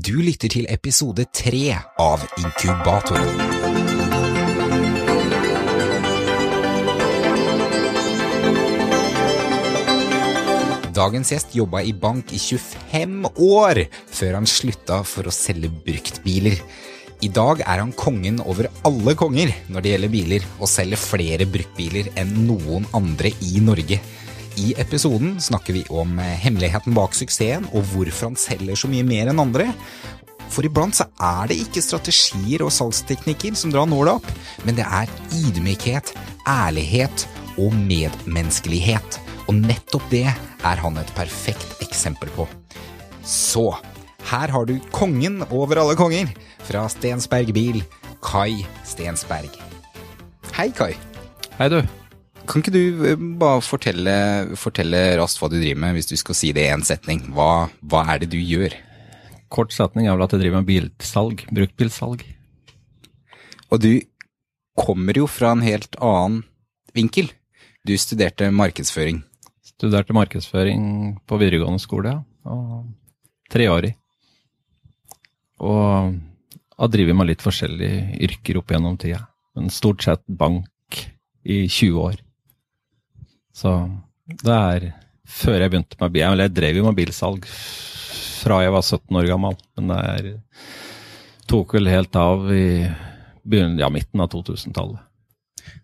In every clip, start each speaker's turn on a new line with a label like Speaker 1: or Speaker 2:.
Speaker 1: Du lytter til episode tre av Inkubatoren. Dagens gjest jobba i bank i 25 år, før han slutta for å selge bruktbiler. I dag er han kongen over alle konger når det gjelder biler, og selger flere bruktbiler enn noen andre i Norge. I episoden snakker vi om hemmeligheten bak suksessen, og hvorfor han selger så mye mer enn andre. For iblant så er det ikke strategier og salgsteknikker som drar nåla opp, men det er ydmykhet, ærlighet og medmenneskelighet. Og nettopp det er han et perfekt eksempel på. Så her har du kongen over alle konger, fra Stensberg Bil, Kai Stensberg. Hei, Kai.
Speaker 2: Hei, du.
Speaker 1: Kan ikke du eh, bare fortelle, fortelle raskt hva du driver med, hvis du skal si det i én setning? Hva, hva er det du gjør?
Speaker 2: Kort setning er vel at jeg driver med bilsalg, bruktbilsalg.
Speaker 1: Og du kommer jo fra en helt annen vinkel. Du studerte markedsføring.
Speaker 2: Studerte markedsføring på videregående skole, ja. Og treårig. Og har drevet med litt forskjellige yrker opp gjennom tida. Men stort sett bank i 20 år. Så det er før jeg begynte med bil. Eller jeg drev jo med bilsalg fra jeg var 17 år gammel, men det er, tok vel helt av i ja, midten av 2000-tallet.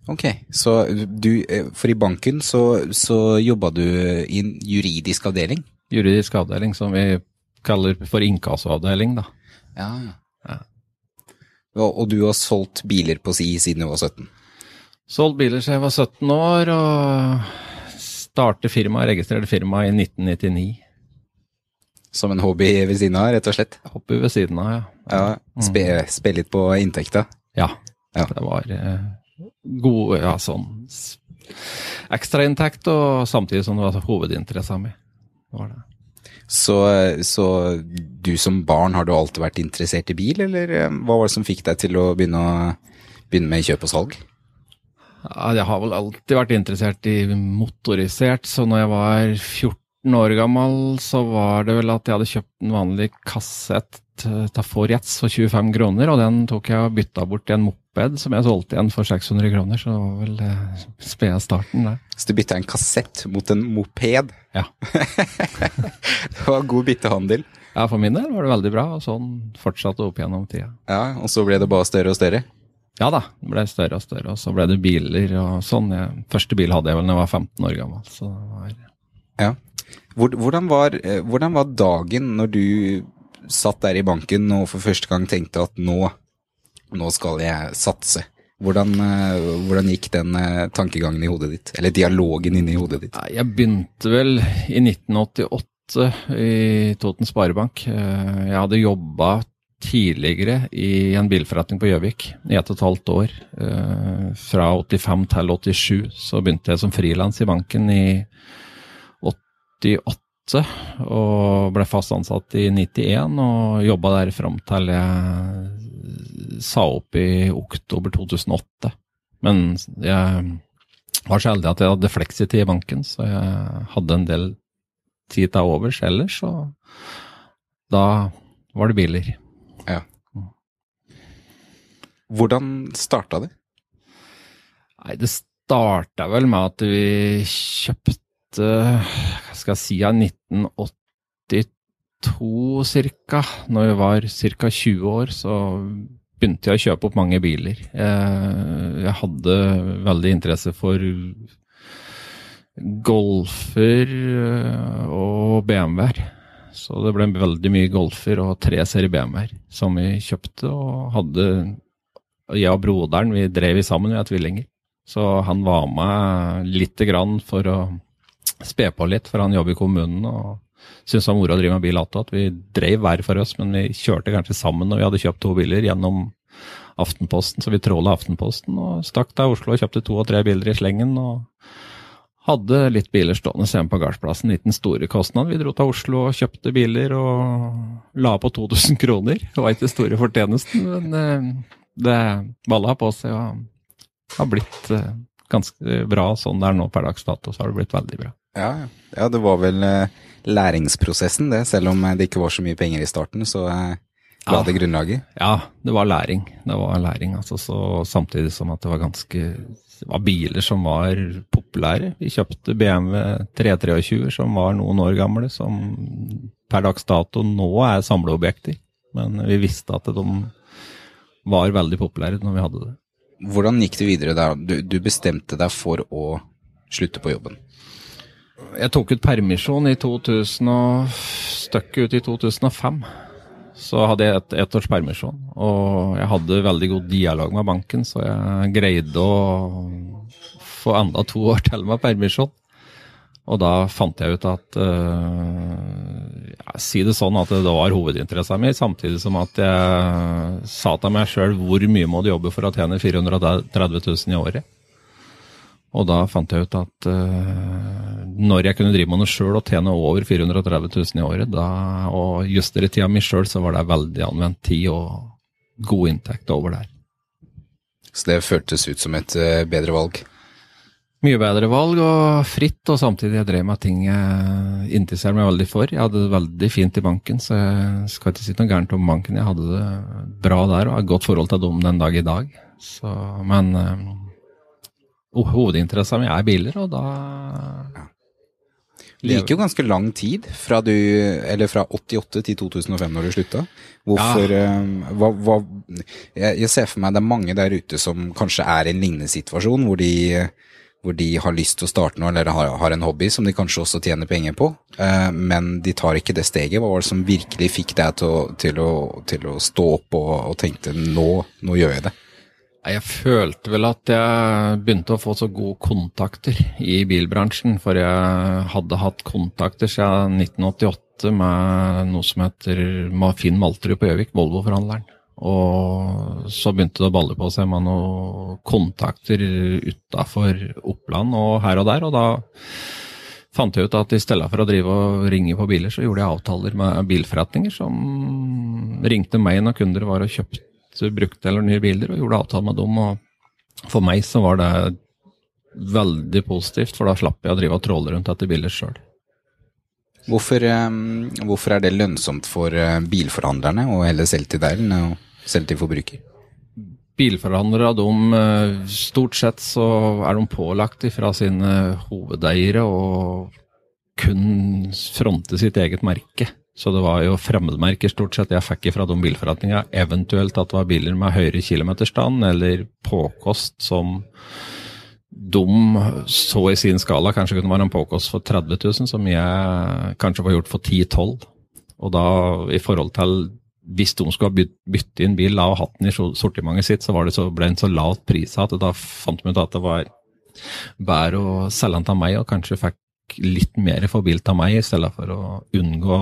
Speaker 1: Ok, så du, for i banken så, så jobba du i en juridisk avdeling?
Speaker 2: Juridisk avdeling, som vi kaller for inkassoavdeling, da.
Speaker 1: Ja, ja. Og du har solgt biler på si siden du var 17?
Speaker 2: Solgt biler siden jeg var 17 år, og startet firma, registrerte firma i 1999.
Speaker 1: Som en hobby ved siden av, rett og slett?
Speaker 2: Hobby ved siden av, ja.
Speaker 1: ja Spe, spe litt på inntekta?
Speaker 2: Ja. ja. Det var eh, god, ja, sånn ekstrainntekt, og samtidig som det var hovedinteressa mi. Var det.
Speaker 1: Så, så, du som barn, har du alltid vært interessert i bil, eller hva var det som fikk deg til å begynne, å, begynne med kjøp og salg?
Speaker 2: Jeg har vel alltid vært interessert i motorisert, så når jeg var 14 år gammel, så var det vel at jeg hadde kjøpt en vanlig kassett Tafor Jets for 25 kroner, og den tok jeg og bytta bort i en moped som jeg solgte igjen for 600 kroner, så det var vel eh, spede starten der.
Speaker 1: Så du bytta en kassett mot en moped?
Speaker 2: Ja.
Speaker 1: det var god byttehandel?
Speaker 2: Ja, for min del var det veldig bra, og sånn fortsatte opp gjennom tida.
Speaker 1: Ja, Og så ble det bare større og større?
Speaker 2: Ja da, det ble større og større, og så ble det biler og sånn. Jeg, første bil hadde jeg vel da jeg var 15 år gammel, så det var
Speaker 1: Ja. Hvordan var, hvordan var, dagen når du satt der i banken og for første gang tenkte at nå, nå skal jeg satse? Hvordan, hvordan, gikk den tankegangen i hodet ditt, eller dialogen inni hodet ditt?
Speaker 2: Jeg begynte vel i 1988 i Toten Sparebank. Jeg hadde jobba tidligere i en bilforretning på Gjøvik i ett og et halvt år. Fra 85 til 87 så begynte jeg som frilans i banken i 88 og ble fast ansatt i 91 og jobba der fram til jeg sa opp i oktober 2008. Men jeg var så heldig at jeg hadde fleksitid i banken, så jeg hadde en del tid til overs ellers, og da var det biler.
Speaker 1: Hvordan starta det?
Speaker 2: Nei, det starta vel med at vi kjøpte hva skal jeg si, av 1982 ca. Når vi var ca. 20 år, så begynte jeg å kjøpe opp mange biler. Jeg, jeg hadde veldig interesse for Golfer og BMW-er. Så det ble veldig mye Golfer og tre serier BMW-er som vi kjøpte og hadde Jeg og broderen vi drev i sammen, vi er tvillinger. Så han var med lite grann for å spe på litt, for han jobber i kommunen og syntes det var moro å drive med bil attåt. At vi drev hver for oss, men vi kjørte kanskje sammen når vi hadde kjøpt to biler gjennom Aftenposten. Så vi tråla Aftenposten og stakk til Oslo og kjøpte to og tre biler i slengen. og hadde litt biler stående hjemme på gardsplassen uten store kostnader. Vi dro til Oslo og kjøpte biler og la på 2000 kroner. Det var ikke store fortjenesten, men det balla på seg og har blitt ganske bra sånn det er nå per dags dato. Så har det blitt veldig bra.
Speaker 1: Ja, ja det var vel læringsprosessen det. Selv om det ikke var så mye penger i starten, så la det grunnlaget?
Speaker 2: Ja, det var læring. Det var læring, altså. Så samtidig som at det var ganske Det var biler som var populære. Vi kjøpte BMW 323 som var noen år gamle, som per dags dato nå er samleobjekter. Men vi visste at de var veldig populære når vi hadde det.
Speaker 1: Hvordan gikk det videre da? Du, du bestemte deg for å slutte på jobben?
Speaker 2: Jeg tok ut permisjon i 2000 og støkket ut i 2005. Så hadde jeg et, ett års permisjon, og jeg hadde veldig god dialog med banken, så jeg greide å få enda to år til med permisjon. Og da fant jeg ut at uh, ja, Si det sånn at det var hovedinteressen min, samtidig som at jeg sa til meg sjøl hvor mye må du jobbe for å tjene 430 000 i året. Og da fant jeg ut at uh, når jeg kunne drive med noe sjøl og tjene over 430 000 i året, da, og justere tida mi sjøl, så var det veldig anvendt tid og god inntekt over der.
Speaker 1: Så det føltes ut som et uh, bedre valg?
Speaker 2: Mye bedre valg og fritt, og samtidig jeg drev med ting jeg interesserte meg veldig for. Jeg hadde det veldig fint i banken, så jeg skal ikke si noe gærent om banken. Jeg hadde det bra der og har godt forhold til dem den dag i dag. Så, men uh, hovedinteressen min er biler, og da
Speaker 1: Det gikk jo ganske lang tid fra, du, eller fra 88 til 2005 når du slutta. Hvorfor ja. uh, hva, hva, jeg, jeg, ser for meg det er mange der ute som kanskje er i en lignende situasjon, hvor de hvor de har lyst til å starte noe, eller har, har en hobby som de kanskje også tjener penger på, eh, men de tar ikke det steget. Hva var det som virkelig fikk deg til til til å stå opp og, og tenkte nå, nå gjør jeg det?
Speaker 2: Jeg følte vel at jeg begynte å få så gode kontakter i bilbransjen. For jeg hadde hatt kontakter siden 1988 med noe som heter Finn Malterud på Gjøvik, Volvo-forhandleren. Og så begynte det å balle på seg med noen kontakter utafor Oppland og her og der. Og da fant jeg ut at i stedet for å drive og ringe på biler, så gjorde jeg avtaler med bilforretninger som ringte meg når kunder var og kjøpte brukte eller nye biler, og gjorde avtale med dem. Og for meg så var det veldig positivt, for da slapp jeg å drive og tråle rundt etter biler sjøl.
Speaker 1: Hvorfor, hvorfor, er det lønnsomt for bilforhandlerne å heller selge til deg selge til forbruker?
Speaker 2: Bilforhandlere, de, stort sett så er de pålagt fra sine hovedeiere å kun fronte sitt eget merke. Så det var jo fremmedmerker stort sett jeg fikk fra de bilforretningene. Eventuelt at det var biler med høyere kilometerstand eller påkost som de så i sin skala kanskje kunne være en påkost for 30 000, som jeg kanskje var gjort for 10-12. Og da i forhold til hvis de skulle bytte inn bil og hatt den i sortimentet sitt, så, det så ble den så lavt prisa at da fant vi ut at det var bedre å selge den til meg, og kanskje fikk litt mer for bil til meg, i stedet for å unngå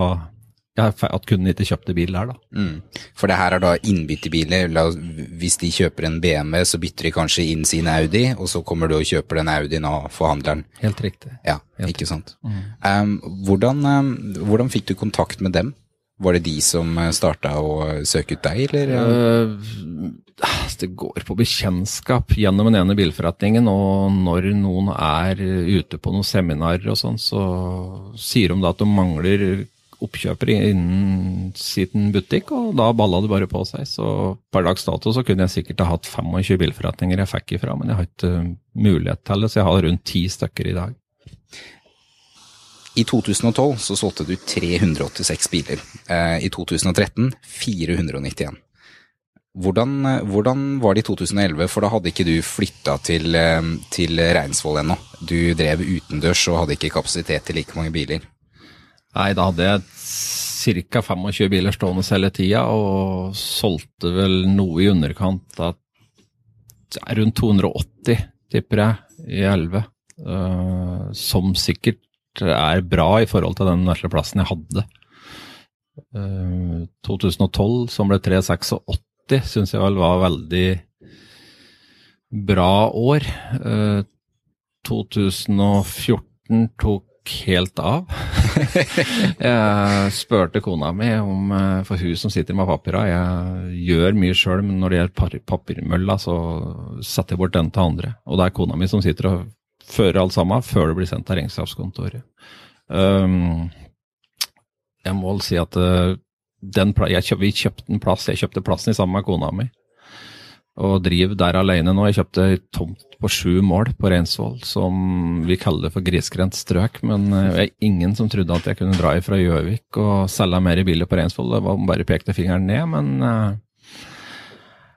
Speaker 2: ja, at kunden ikke kjøpte bil der, da.
Speaker 1: Mm. For det her er da innbyttebiler. Hvis de kjøper en BMW, så bytter de kanskje inn sin Audi, og så kommer du og kjøper den Audien av forhandleren.
Speaker 2: Helt riktig.
Speaker 1: Ja,
Speaker 2: Helt
Speaker 1: ikke sant. Mm. Um, hvordan, um, hvordan, fikk du kontakt med dem? Var det de som uh, starta å søke ut deg, eller?
Speaker 2: Uh, det går på bekjentskap gjennom den ene bilforretningen, og når noen er ute på noen seminarer og sånn, så sier de da at de mangler oppkjøpere innen sin butikk, og da balla det bare på seg. Så per dags dato så kunne jeg sikkert ha hatt 25 bilforretninger jeg fikk ifra, men jeg har ikke mulighet til det, så jeg har rundt ti stykker i dag.
Speaker 1: I 2012 så solgte du 386 biler. Eh, I 2013 491. Hvordan, hvordan, var det i 2011, for da hadde ikke du flytta til, eh, til Reinsvoll ennå. Du drev utendørs og hadde ikke kapasitet til like mange biler.
Speaker 2: Nei, da hadde jeg ca. 25 biler stående hele tida, og solgte vel noe i underkant av rundt 280, tipper jeg, i 11. Uh, eh, som sikkert er bra i forhold til den vesle plassen jeg hadde. Uh, eh, 2012, som ble 386, syns jeg vel var veldig bra år. Uh, eh, 2014 tok helt av. jeg spurte kona mi om eh, For hun som sitter med papira, jeg gjør mye sjøl, men når det gjelder papirmølla, så setter jeg bort den til andre. Og det er kona mi som sitter og fører alt sammen før det blir sendt til regnskapskontoret. Um, jeg må vel si at uh, den, jeg kjøp, vi kjøpte en plass, jeg kjøpte plassen i sammen med kona mi. Og driver der alene nå. Jeg kjøpte tomt på sju mål på Reinsvoll, som vi kaller for grisgrendt strøk. Men det er ingen som trodde at jeg kunne dra fra Gjøvik og selge mer biler på Reinsvoll. Det var bare pekte fingeren ned. Men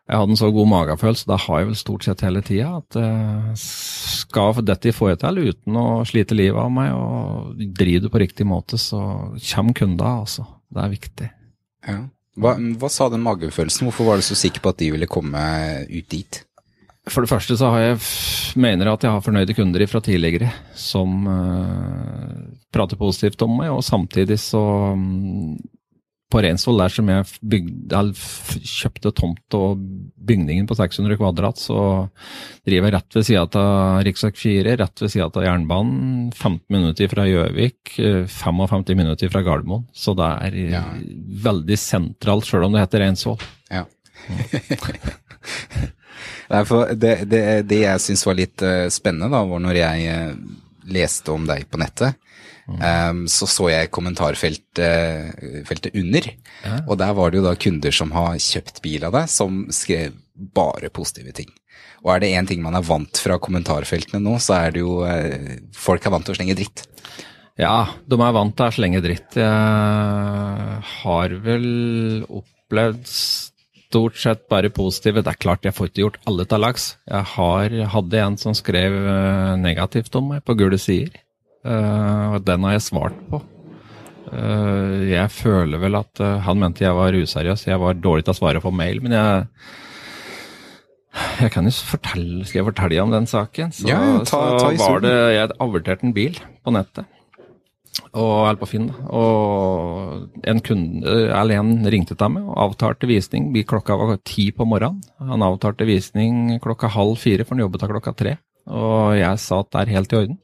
Speaker 2: jeg hadde en så god magefølelse, det har jeg vel stort sett hele tida, at skal dette få jeg til uten å slite livet av meg, og driver du på riktig måte, så kommer kunder, altså. Det er viktig.
Speaker 1: Ja. Hva, hva, sa den magefølelsen? Hvorfor var du så sikker på at de ville komme ut dit?
Speaker 2: For det første så har jeg, mener jeg at jeg har fornøyde kunder fra tidligere som uh, prater positivt om meg, og samtidig så um, på Reinsvoll, der som jeg bygde, kjøpte tomt og bygningen på 600 kvadrat, så driver jeg rett ved sida av rv. 4, rett ved sida av jernbanen. 15 minutter fra Gjøvik, 55 eh, minutter fra Gardermoen. Så det er ja. veldig sentralt, sjøl om det heter Reinsvoll.
Speaker 1: Ja. det, det, det, jeg syns var litt uh, spennende, da, var når jeg leste om deg på nettet Um, så så jeg kommentarfeltet under, ja. og der var det jo da kunder som har kjøpt bil av deg, som skrev bare positive ting. Og er det én ting man er vant fra kommentarfeltene nå, så er det jo uh, Folk er vant til å slenge dritt.
Speaker 2: Ja, de er vant til å slenge dritt. Jeg har vel opplevd stort sett bare positive. Det er klart jeg får ikke gjort alle til lags. Jeg har, hadde en som skrev eh, negativt om meg på gule sider. Uh, den har jeg svart på. Uh, jeg føler vel at uh, han mente jeg var useriøs. Jeg var dårlig til å svare på mail, men jeg jeg kan jo fortelle, Skal jeg fortelle om den saken? Så,
Speaker 1: ja, ta, ta
Speaker 2: så var det Jeg averterte en bil på nettet. Og, eller på Finn. Og en kunde, en ringte til meg og avtalte visning. Klokka var ti på morgenen. Han avtalte visning klokka halv fire, for han jobbet av klokka tre. Og jeg sa at det er helt i orden.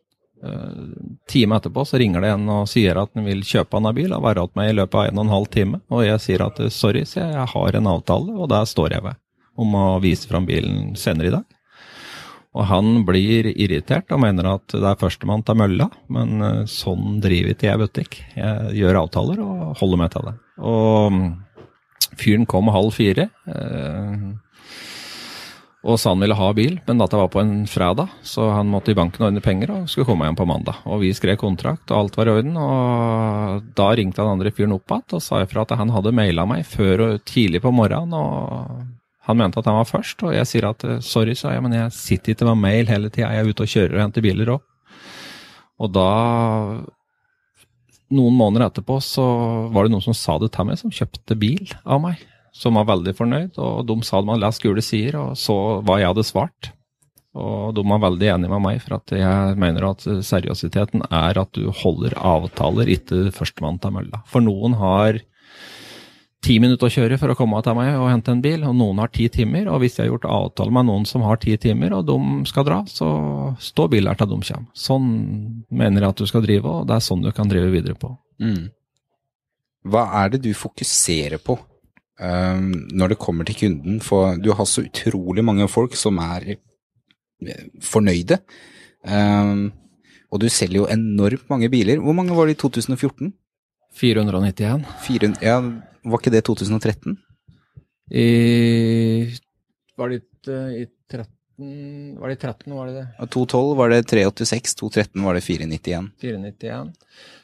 Speaker 2: Uh, time etterpå så ringer det en og sier at han vil kjøpe en bil og være hos meg i løpet av en og en halv time. Og jeg sier at sorry, sier jeg har en avtale, og der står jeg ved. Om å vise fram bilen senere i dag. Og han blir irritert og mener at det er førstemann til mølla, men uh, sånn driver ikke jeg butikk. Jeg gjør avtaler og holder meg til det. Og um, fyren kom halv fire. Uh, og sa han ville ha bil, men dette var på en fredag, så han måtte i banken ordne penger og skulle komme hjem på mandag. Og vi skrev kontrakt, og alt var i orden. Og da ringte han andre fyren opp igjen og sa ifra at han hadde maila meg før og tidlig på morgenen. og Han mente at han var først, og jeg sier at sorry, sa jeg, men jeg sitter ikke med mail hele tida, jeg er ute og kjører og henter biler òg. Og da noen måneder etterpå så var det noen som sa det til meg, som kjøpte bil av meg som var veldig fornøyd. Og de sa de hadde lest gule sider og så hva jeg hadde svart. Og de var veldig enige med meg, for at jeg mener at seriøsiteten er at du holder avtaler, ikke førstemann til mølla. For noen har ti minutter å kjøre for å komme til meg og hente en bil, og noen har ti timer. Og hvis jeg har gjort avtale med noen som har ti timer, og de skal dra, så står bilen her til de kommer. Sånn mener jeg at du skal drive, og det er sånn du kan drive videre på. Mm.
Speaker 1: Hva er det du fokuserer på når det kommer til kunden. For du har så utrolig mange folk som er eh, fornøyde. Um, og du selger jo enormt mange biler. Hvor mange var det i 2014?
Speaker 2: 491.
Speaker 1: 400, ja, var ikke det 2013?
Speaker 2: I Var det i 13 Var det i 13, var det det?
Speaker 1: Ja, 212 var det 386, 213 var det 491.
Speaker 2: 491.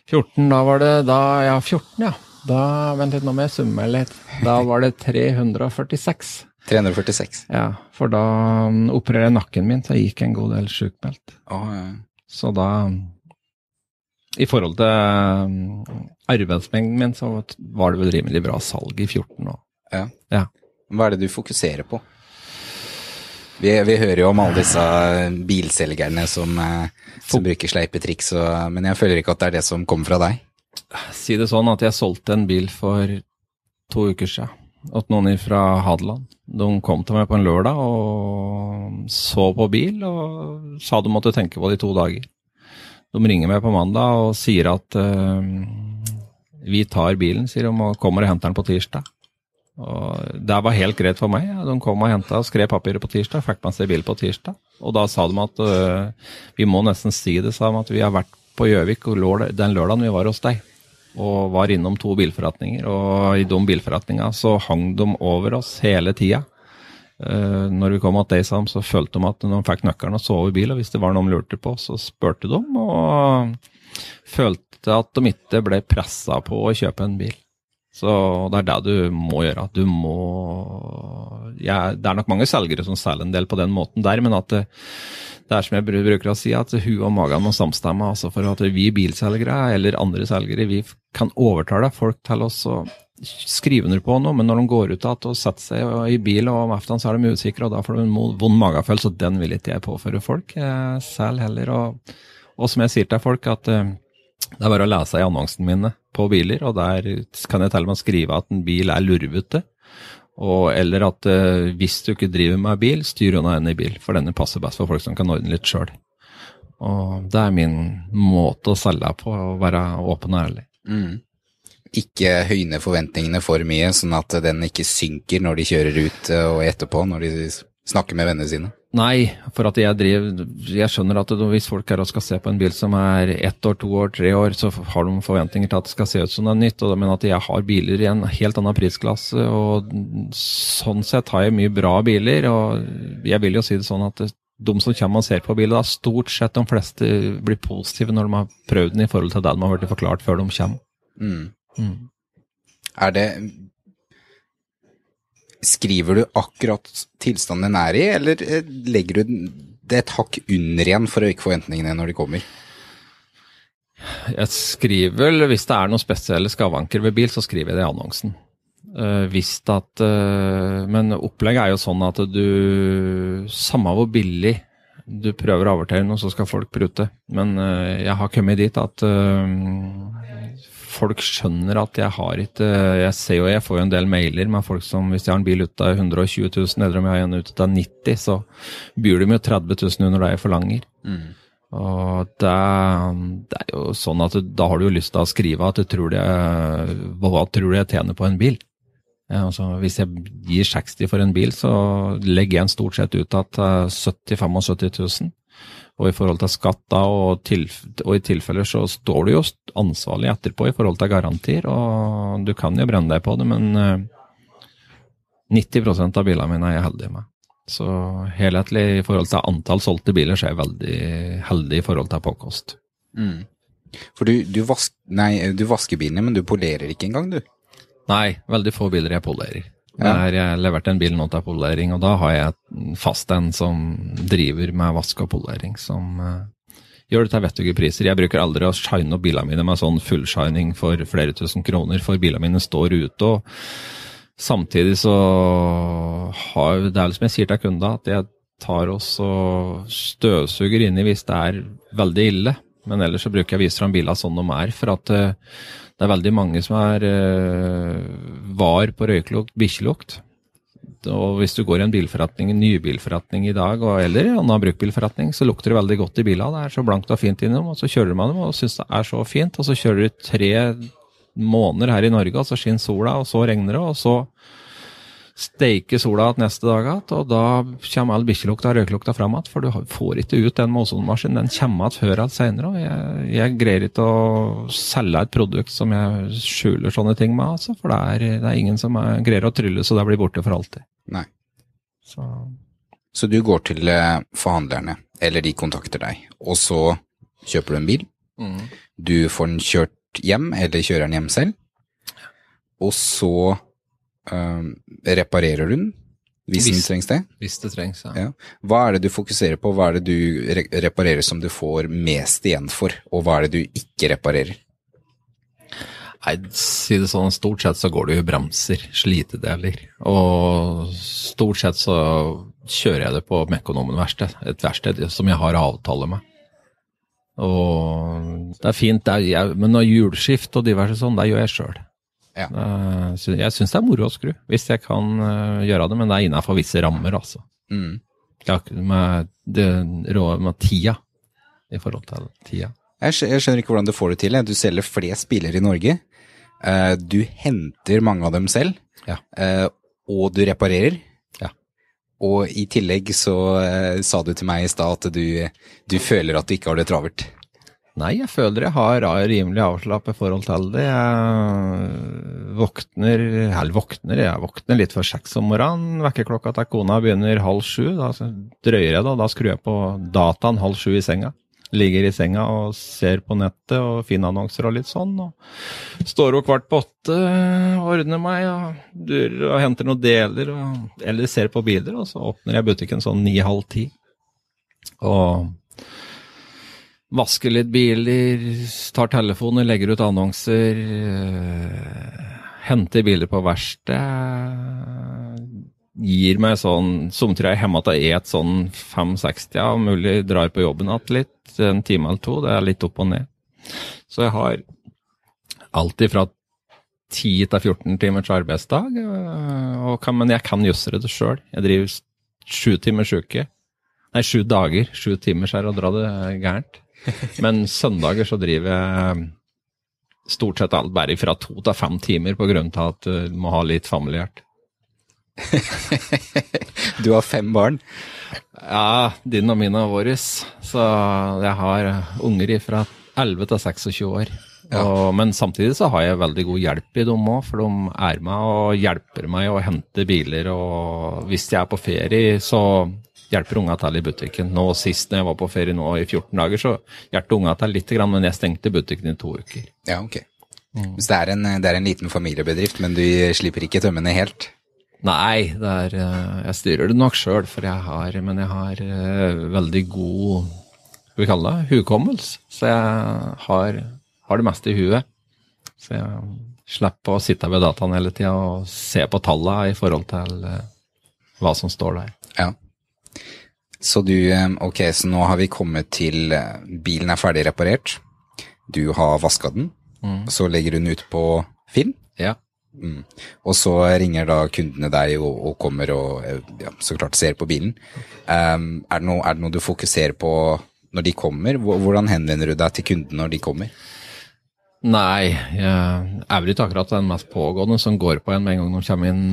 Speaker 2: 14, da var det da Ja, 14, ja. Da, Vent litt, nå må jeg summe litt. Da var det 346.
Speaker 1: 346.
Speaker 2: Ja, for da um, opererte jeg nakken min, så jeg gikk en god del sjukmeldt.
Speaker 1: Oh, ja.
Speaker 2: Så da I forhold til um, arbeidsmengden min, så var det vel rimelig bra salg i 14 òg.
Speaker 1: Ja.
Speaker 2: ja.
Speaker 1: Hva er det du fokuserer på? Vi, vi, hører jo om alle disse bilselgerne som, eh, som bruker sleipe triks, men jeg føler ikke at det er det som kommer fra deg
Speaker 2: si det sånn at jeg solgte en bil for to uker siden til noen fra Hadeland. De kom til meg på en lørdag og så på bil og sa de måtte tenke på det i to dager. De ringer meg på mandag og sier at uh, vi tar bilen, sier de, og kommer og henter den på tirsdag. Og Det var helt greit for meg. De kom og henta og skrev papiret på tirsdag, fikk med seg bil på tirsdag. Og da sa de at uh, vi må nesten si det, sa de, at vi har vært på Gjøvik den lørdagen vi var hos deg. Og var innom to bilforretninger. Og i de bilforretningene så hang de over oss hele tida. Uh, når vi kom til Daysam, så følte de at de fikk nøkkelen og sov i bil, og hvis det var noe de lurte på, så spurte de, og følte at de ikke ble pressa på å kjøpe en bil. Så det er det du må gjøre. Du må ja, Det er nok mange selgere som selger en del på den måten der, men at det, det er som jeg bruker å si, at hu og magen må samstemme. altså For at vi bilselgere eller andre selgere vi kan overtale folk til oss å skrive under på noe, men når de går ut igjen og setter seg i bil og om ettermiddagen så er de usikre, og da får de en vond magefølelse, og den vil ikke jeg påføre folk jeg selv heller. Og, og, som jeg sier til folk, at uh, det er bare å lese i annonsene mine på biler, og der kan jeg til og med skrive at en bil er lurvete. Og, eller at uh, hvis du ikke driver med bil, styr unna en i bil, for denne passer best for folk som kan ordne litt sjøl. Og det er min måte å selge på, å være åpen og ærlig.
Speaker 1: Mm. Ikke høyne forventningene for mye, sånn at den ikke synker når de kjører ut eh, og etterpå, når de snakker med vennene sine.
Speaker 2: Nei, for at jeg driver Jeg skjønner at hvis folk er og skal se på en bil som er ett år, to år, tre år, så har de forventninger til at det skal se ut som det er nytt. Men at jeg har biler i en helt annen prisklasse, og sånn sett har jeg mye bra biler. Og jeg vil jo si det sånn at de som kommer og ser på bilen, da stort sett de fleste blir positive når de har prøvd den i forhold til det de har blitt forklart før de kommer.
Speaker 1: Mm. Mm. Er det Skriver du akkurat tilstanden den er i, eller eh, legger du det et hakk under igjen for å øke forventningene når de kommer?
Speaker 2: Jeg skriver vel, Hvis det er noen spesielle skavanker ved bil, så skriver jeg det i annonsen. Uh, hvis at, uh, men opplegget er jo sånn at du Samme hvor billig du prøver å overtale noe, så skal folk prute. Men jeg har kommet dit at folk skjønner at jeg har ikke Jeg ser jo jeg får jo en del mailer med folk som hvis jeg har en bil ute av 120 000, eller om jeg har en ute av 90 så byr de jo 30 000 under det jeg forlanger. Mm. Og det, det, er jo sånn at da har du jo lyst til å skrive at du tror det, hva tror du jeg tjener på en bil? Ja, altså, hvis jeg gir 60 for en bil, så legger jeg en stort sett ut at 70 75 000. Og i forhold til skatt da, og, til, og, i tilfeller så står du jo ansvarlig etterpå i forhold til garantier, og du kan jo brenne deg på det, men 90 eh, av bilene mine er jeg heldig med. Så helhetlig i forhold til antall solgte biler, så er jeg veldig heldig i forhold til påkost.
Speaker 1: Mm. For du, du, vask, nei, du vasker bilene, men du polerer ikke engang, du?
Speaker 2: Nei, veldig få biler jeg polerer. Ja. Der jeg leverte en bil nå til polering, og da har jeg fast en som driver med vask og polering, som uh, gjør det til vettuge priser. Jeg bruker aldri å shine opp bilene mine med sånn fullshining for flere tusen kroner, for bilene mine står ute. og Samtidig så har Det er som jeg sier til kunder, at jeg tar også støvsuger inni hvis det er veldig ille. Men ellers så bruker jeg å vise fram bilene sånn de er. For at uh, det er veldig mange som er uh, var på røyklukt, bikkjelukt. Og hvis du går i en bilforretning, en nybilforretning i dag, og, eller en annen brukbilforretning, så lukter det veldig godt i bilene. Det er så blankt og fint innom, og så kjører man dem og syns det er så fint. Og så kjører du tre måneder her i Norge, og så skinner sola, og så regner det, og så steike sola igjen neste dag igjen, og da kommer all bikkjelukta og røyklukta fram igjen. For du får ikke ut den ozonmaskinen. Den kommer igjen før eller senere. Og jeg, jeg, greier ikke å selge et produkt som jeg skjuler sånne ting med, altså, for det er, det er ingen som er, greier å trylle så det blir borte for alltid.
Speaker 1: Nei. Så. så du går til eh, forhandlerne, eller de kontakter deg, og så kjøper du en bil. Mm. Du får den kjørt hjem, eller kjører den hjem selv. Og så Uh, reparerer du den? Hvis, hvis, den trengs det?
Speaker 2: Hvis det trengs, ja.
Speaker 1: ja. Hva er det du fokuserer på, hva er det du re reparerer som du får mest igjen for, og hva er det du ikke reparerer?
Speaker 2: Nei, si det sånn, stort sett så går det jo bremser, slitedeler. Og stort sett så kjører jeg det på Mekonomen verksted, et verksted som jeg har avtale med. Og det er fint, det er, jeg, men når hjulskift og diverse sånn, det gjør jeg sjøl. Ja. Jeg syns det er moro å skru, hvis jeg kan eh, gjøre det, men det er innafor visse rammer, altså. Mm. Med, det, med tida, i forhold til tida.
Speaker 1: Jeg skjønner ikke hvordan du får det til. Du selger flest biler i Norge. Eh, du henter mange av dem selv, ja. Eh, og du reparerer. Ja. Og i tillegg så sa du til meg i stad at du, du føler at du ikke har det travelt.
Speaker 2: Nei, jeg føler jeg har rimelig avslappet forhold til det. Jeg våkner Eller våkner, jeg våkner litt før seks om morgenen. Vekkerklokka til kona begynner halv sju. Da drøyer jeg, da. Da skrur jeg på dataen halv sju i senga. Ligger i senga og ser på nettet og finner annonser og litt sånn. og Står opp kvart på åtte, ordner meg og, durer og henter noen deler. Og, eller ser på biler, og så åpner jeg butikken sånn ni-halv ti. Og vasker litt biler, tar telefoner, legger ut annonser. Øh, henter biler på verksted. Gir meg sånn som er jeg hjemme til et sånn 5-60, ja, mulig drar på jobben igjen litt en time eller to. Det er litt opp og ned. Så jeg har alltid fra 10 til 14 timers arbeidsdag, øh, kan, men jeg kan justere det sjøl. Jeg driver sju timers uke. Nei, sju dager. Sju timers er å dra det gærent. Men søndager så driver jeg stort sett alt bare fra to til fem timer på grunn av at du må ha litt familiært.
Speaker 1: du har fem barn?
Speaker 2: Ja, din og mine og våre. Så jeg har unger fra 11 til 26 år. Ja. Og, men samtidig så har jeg veldig god hjelp i dem òg, for de er med og hjelper meg å hente biler. Og hvis jeg er på ferie, så hjelper unga til i butikken. Nå Sist når jeg var på ferie nå i 14 dager, så hjalp unga til litt, men jeg stengte butikken i to uker.
Speaker 1: Ja, ok. Mm. Så det er, en, det er, en, liten familiebedrift, men du slipper ikke tømmene helt?
Speaker 2: Nei, er, eh, jeg styrer det nok sjøl, for jeg har Men jeg har uh, veldig god Skal vi kalle det hukommelse. Så jeg har, har, det meste i huet. Så jeg slipper å sitte ved dataen hele tida og se på tallene i forhold til uh, hva som står der.
Speaker 1: Ja. Så du Ok, så nå har vi kommet til Bilen er ferdig reparert. Du har vaska den. Mm. Så legger du den ut på Finn.
Speaker 2: Ja.
Speaker 1: Mm. Og så ringer da kundene deg og, og kommer og ja, så klart ser på bilen. Um, er, det noe, er, det noe, du fokuserer på når de kommer? Hvordan henvender du deg til kunden når de kommer?
Speaker 2: Nei, jeg er vel ikke akkurat den mest pågående som går på en med en gang de kommer inn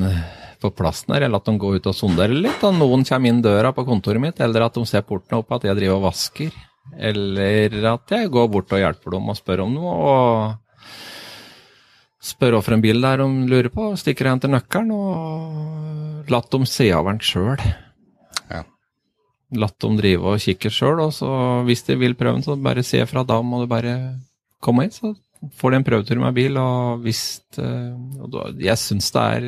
Speaker 2: på plassen her, eller at de går ut og sonderer litt. Og noen kommer inn døra på kontoret mitt, eller at de ser porten opp at jeg driver og vasker. Eller at jeg går bort og hjelper dem og spør om noe. og spør hvorfor en bil der de lurer på, stikker og henter nøkkelen, og latt dem se over den sjøl.
Speaker 1: Ja.
Speaker 2: Latt dem drive og kikke sjøl, og så hvis de vil prøve den, så bare se fra. Da må du bare komme hit, så får de en prøvetur med bil, og hvis uh, Jeg syns det er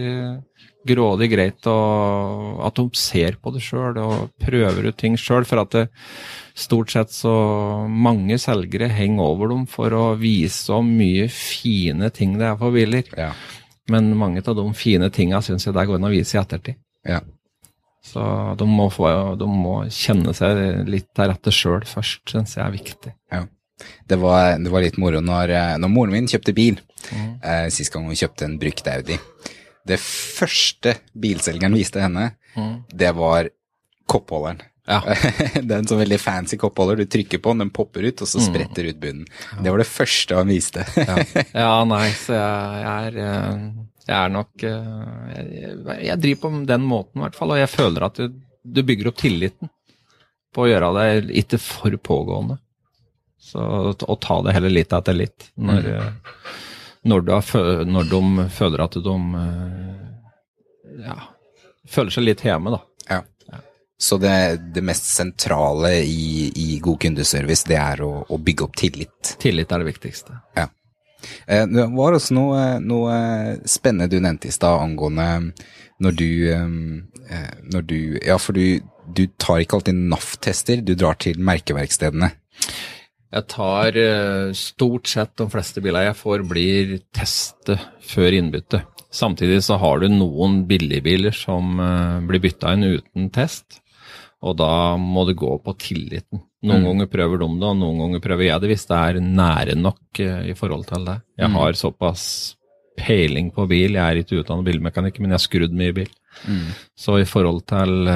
Speaker 2: grådig greit og at de ser på det sjøl og prøver ut ting sjøl. For at det, stort sett så mange selgere henger over dem for å vise om mye fine ting det er for biler.
Speaker 1: Ja.
Speaker 2: Men mange av de fine tinga syns jeg det går an å vise i ettertid.
Speaker 1: Ja.
Speaker 2: Så de må, få, de må, kjenne seg litt til rette sjøl først, syns jeg er viktig.
Speaker 1: Ja. Det var, det var, litt moro når, når moren min kjøpte bil. Mm. Eh, sist gang hun kjøpte en brukt Audi. Det første bilselgeren viste henne, mm. det var koppholderen.
Speaker 2: Ja.
Speaker 1: det er en sånn veldig fancy koppholder. Du trykker på den, den popper ut, og så mm. spretter ut bunnen. Ja. Det var det første han viste.
Speaker 2: ja. ja. nei, så jeg, jeg, er eh, Jeg er nok eh, Jeg, jeg driver på den måten, i hvert fall. Og jeg føler at du, du, bygger opp tilliten på å gjøre det ikke for pågående. Så å ta det heller litt etter litt. Når, mm. Eh, når, når de føler at de eh, ja, føler seg litt hjemme, da.
Speaker 1: Ja. ja. Så det, det, mest sentrale i, i, god kundeservice, det er å, å, bygge opp tillit?
Speaker 2: Tillit er det viktigste.
Speaker 1: Ja. Eh, det var også noe, noe spennende du nevnte i stad angående når du, eh, når du Ja, for du, du tar ikke alltid NAF-tester, du drar til merkeverkstedene.
Speaker 2: Jeg tar eh, stort sett de fleste bilene jeg får, blir testet før innbytte. Samtidig så har du noen billigbiler som eh, blir bytta inn uten test, og da må det gå på tilliten. Noen mm. ganger prøver de det, og noen ganger prøver jeg det hvis det er nære nok eh, i forhold til det. Jeg mm. har såpass peiling på bil, jeg er ikke utdannet bilmekaniker, men jeg har skrudd mye bil. Mm. Så i forhold til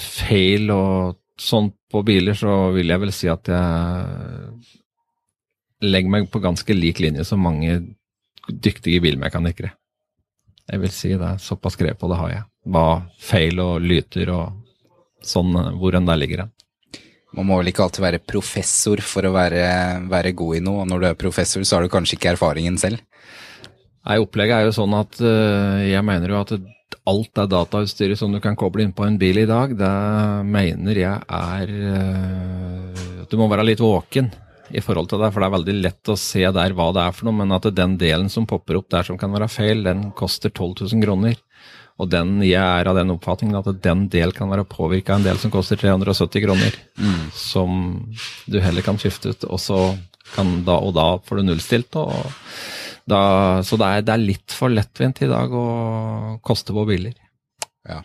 Speaker 2: feil og sånn på biler, så vil jeg vel si at jeg legger meg på ganske lik linje som mange dyktige bilmekanikere. Jeg vil si det. Såpass grep på det har jeg. Hva feil og lyter og sånn, hvor enn der ligger hen.
Speaker 1: Man må vel ikke alltid være professor for å være, være god i noe, og når du er professor, så har du kanskje ikke erfaringen selv.
Speaker 2: Nei, Opplegget er jo sånn at uh, jeg mener jo at alt det datautstyret som du kan koble inn på en bil i dag, det mener jeg er at Du må være litt våken i forhold til det, for det er veldig lett å se der hva det er for noe, men at den delen som popper opp der som kan være feil, den koster 12 000 kroner. Og den, jeg er av den oppfatningen at den del kan være påvirka av en del som koster 370 kroner, mm. som du heller kan skifte ut, og, så kan da, og da får du nullstilt. og da, så det er, det er, litt for lettvint i dag å koste på biler.
Speaker 1: Ja.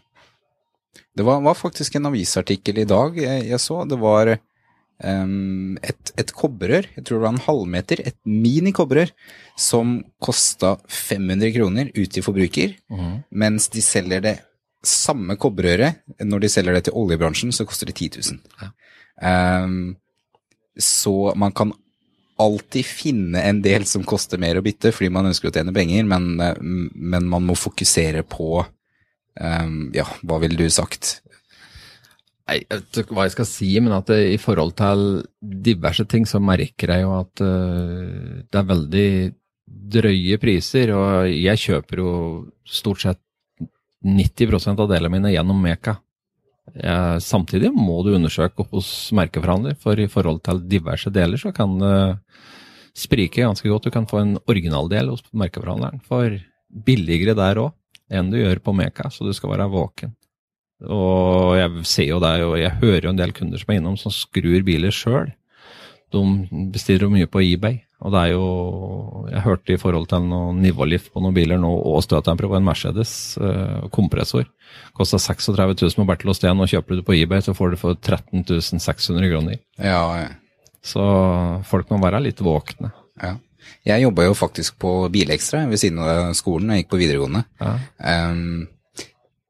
Speaker 1: Det var, var faktisk en avisartikkel i dag jeg, jeg så. Det var um, et, et kobberrør, jeg tror det var en halvmeter, et minikobberrør, som kosta 500 kroner ut til forbruker, mm. mens de selger det samme kobberrøret, når de selger det til oljebransjen, så koster det 10 000. Ja. Um, så man kan alltid finne en del som koster mer å bytte, fordi man ønsker å tjene penger, men, men man må fokusere på um, Ja, hva ville du sagt?
Speaker 2: Nei, jeg vet ikke hva jeg skal si, men at det, i forhold til diverse ting, så merker jeg jo at uh, det er veldig drøye priser. Og jeg kjøper jo stort sett 90% av delene mine gjennom Meka. Jeg, samtidig må du undersøke hos merkeforhandler, for i forhold til diverse deler så kan det sprike ganske godt. Du kan få en originaldel hos merkeforhandleren for billigere der òg enn du gjør på Meka, så du skal være våken. Og jeg ser jo det, og jeg hører jo en del kunder som er innom som skrur biler sjøl. De bestiller jo mye på eBay. Og det er jo Jeg hørte i forhold til noe nivålift på noen biler nå, og støtdemper på en Mercedes uh, kompressor. Kosta 36 000 med Bertel Osten, og kjøper du det på eBay, så får du for 13 600 kroner.
Speaker 1: Ja, ja.
Speaker 2: Så folk må være litt våkne.
Speaker 1: Ja. Jeg jobba jo faktisk på Bilekstra ved siden av skolen jeg gikk på videregående. Ja. Um,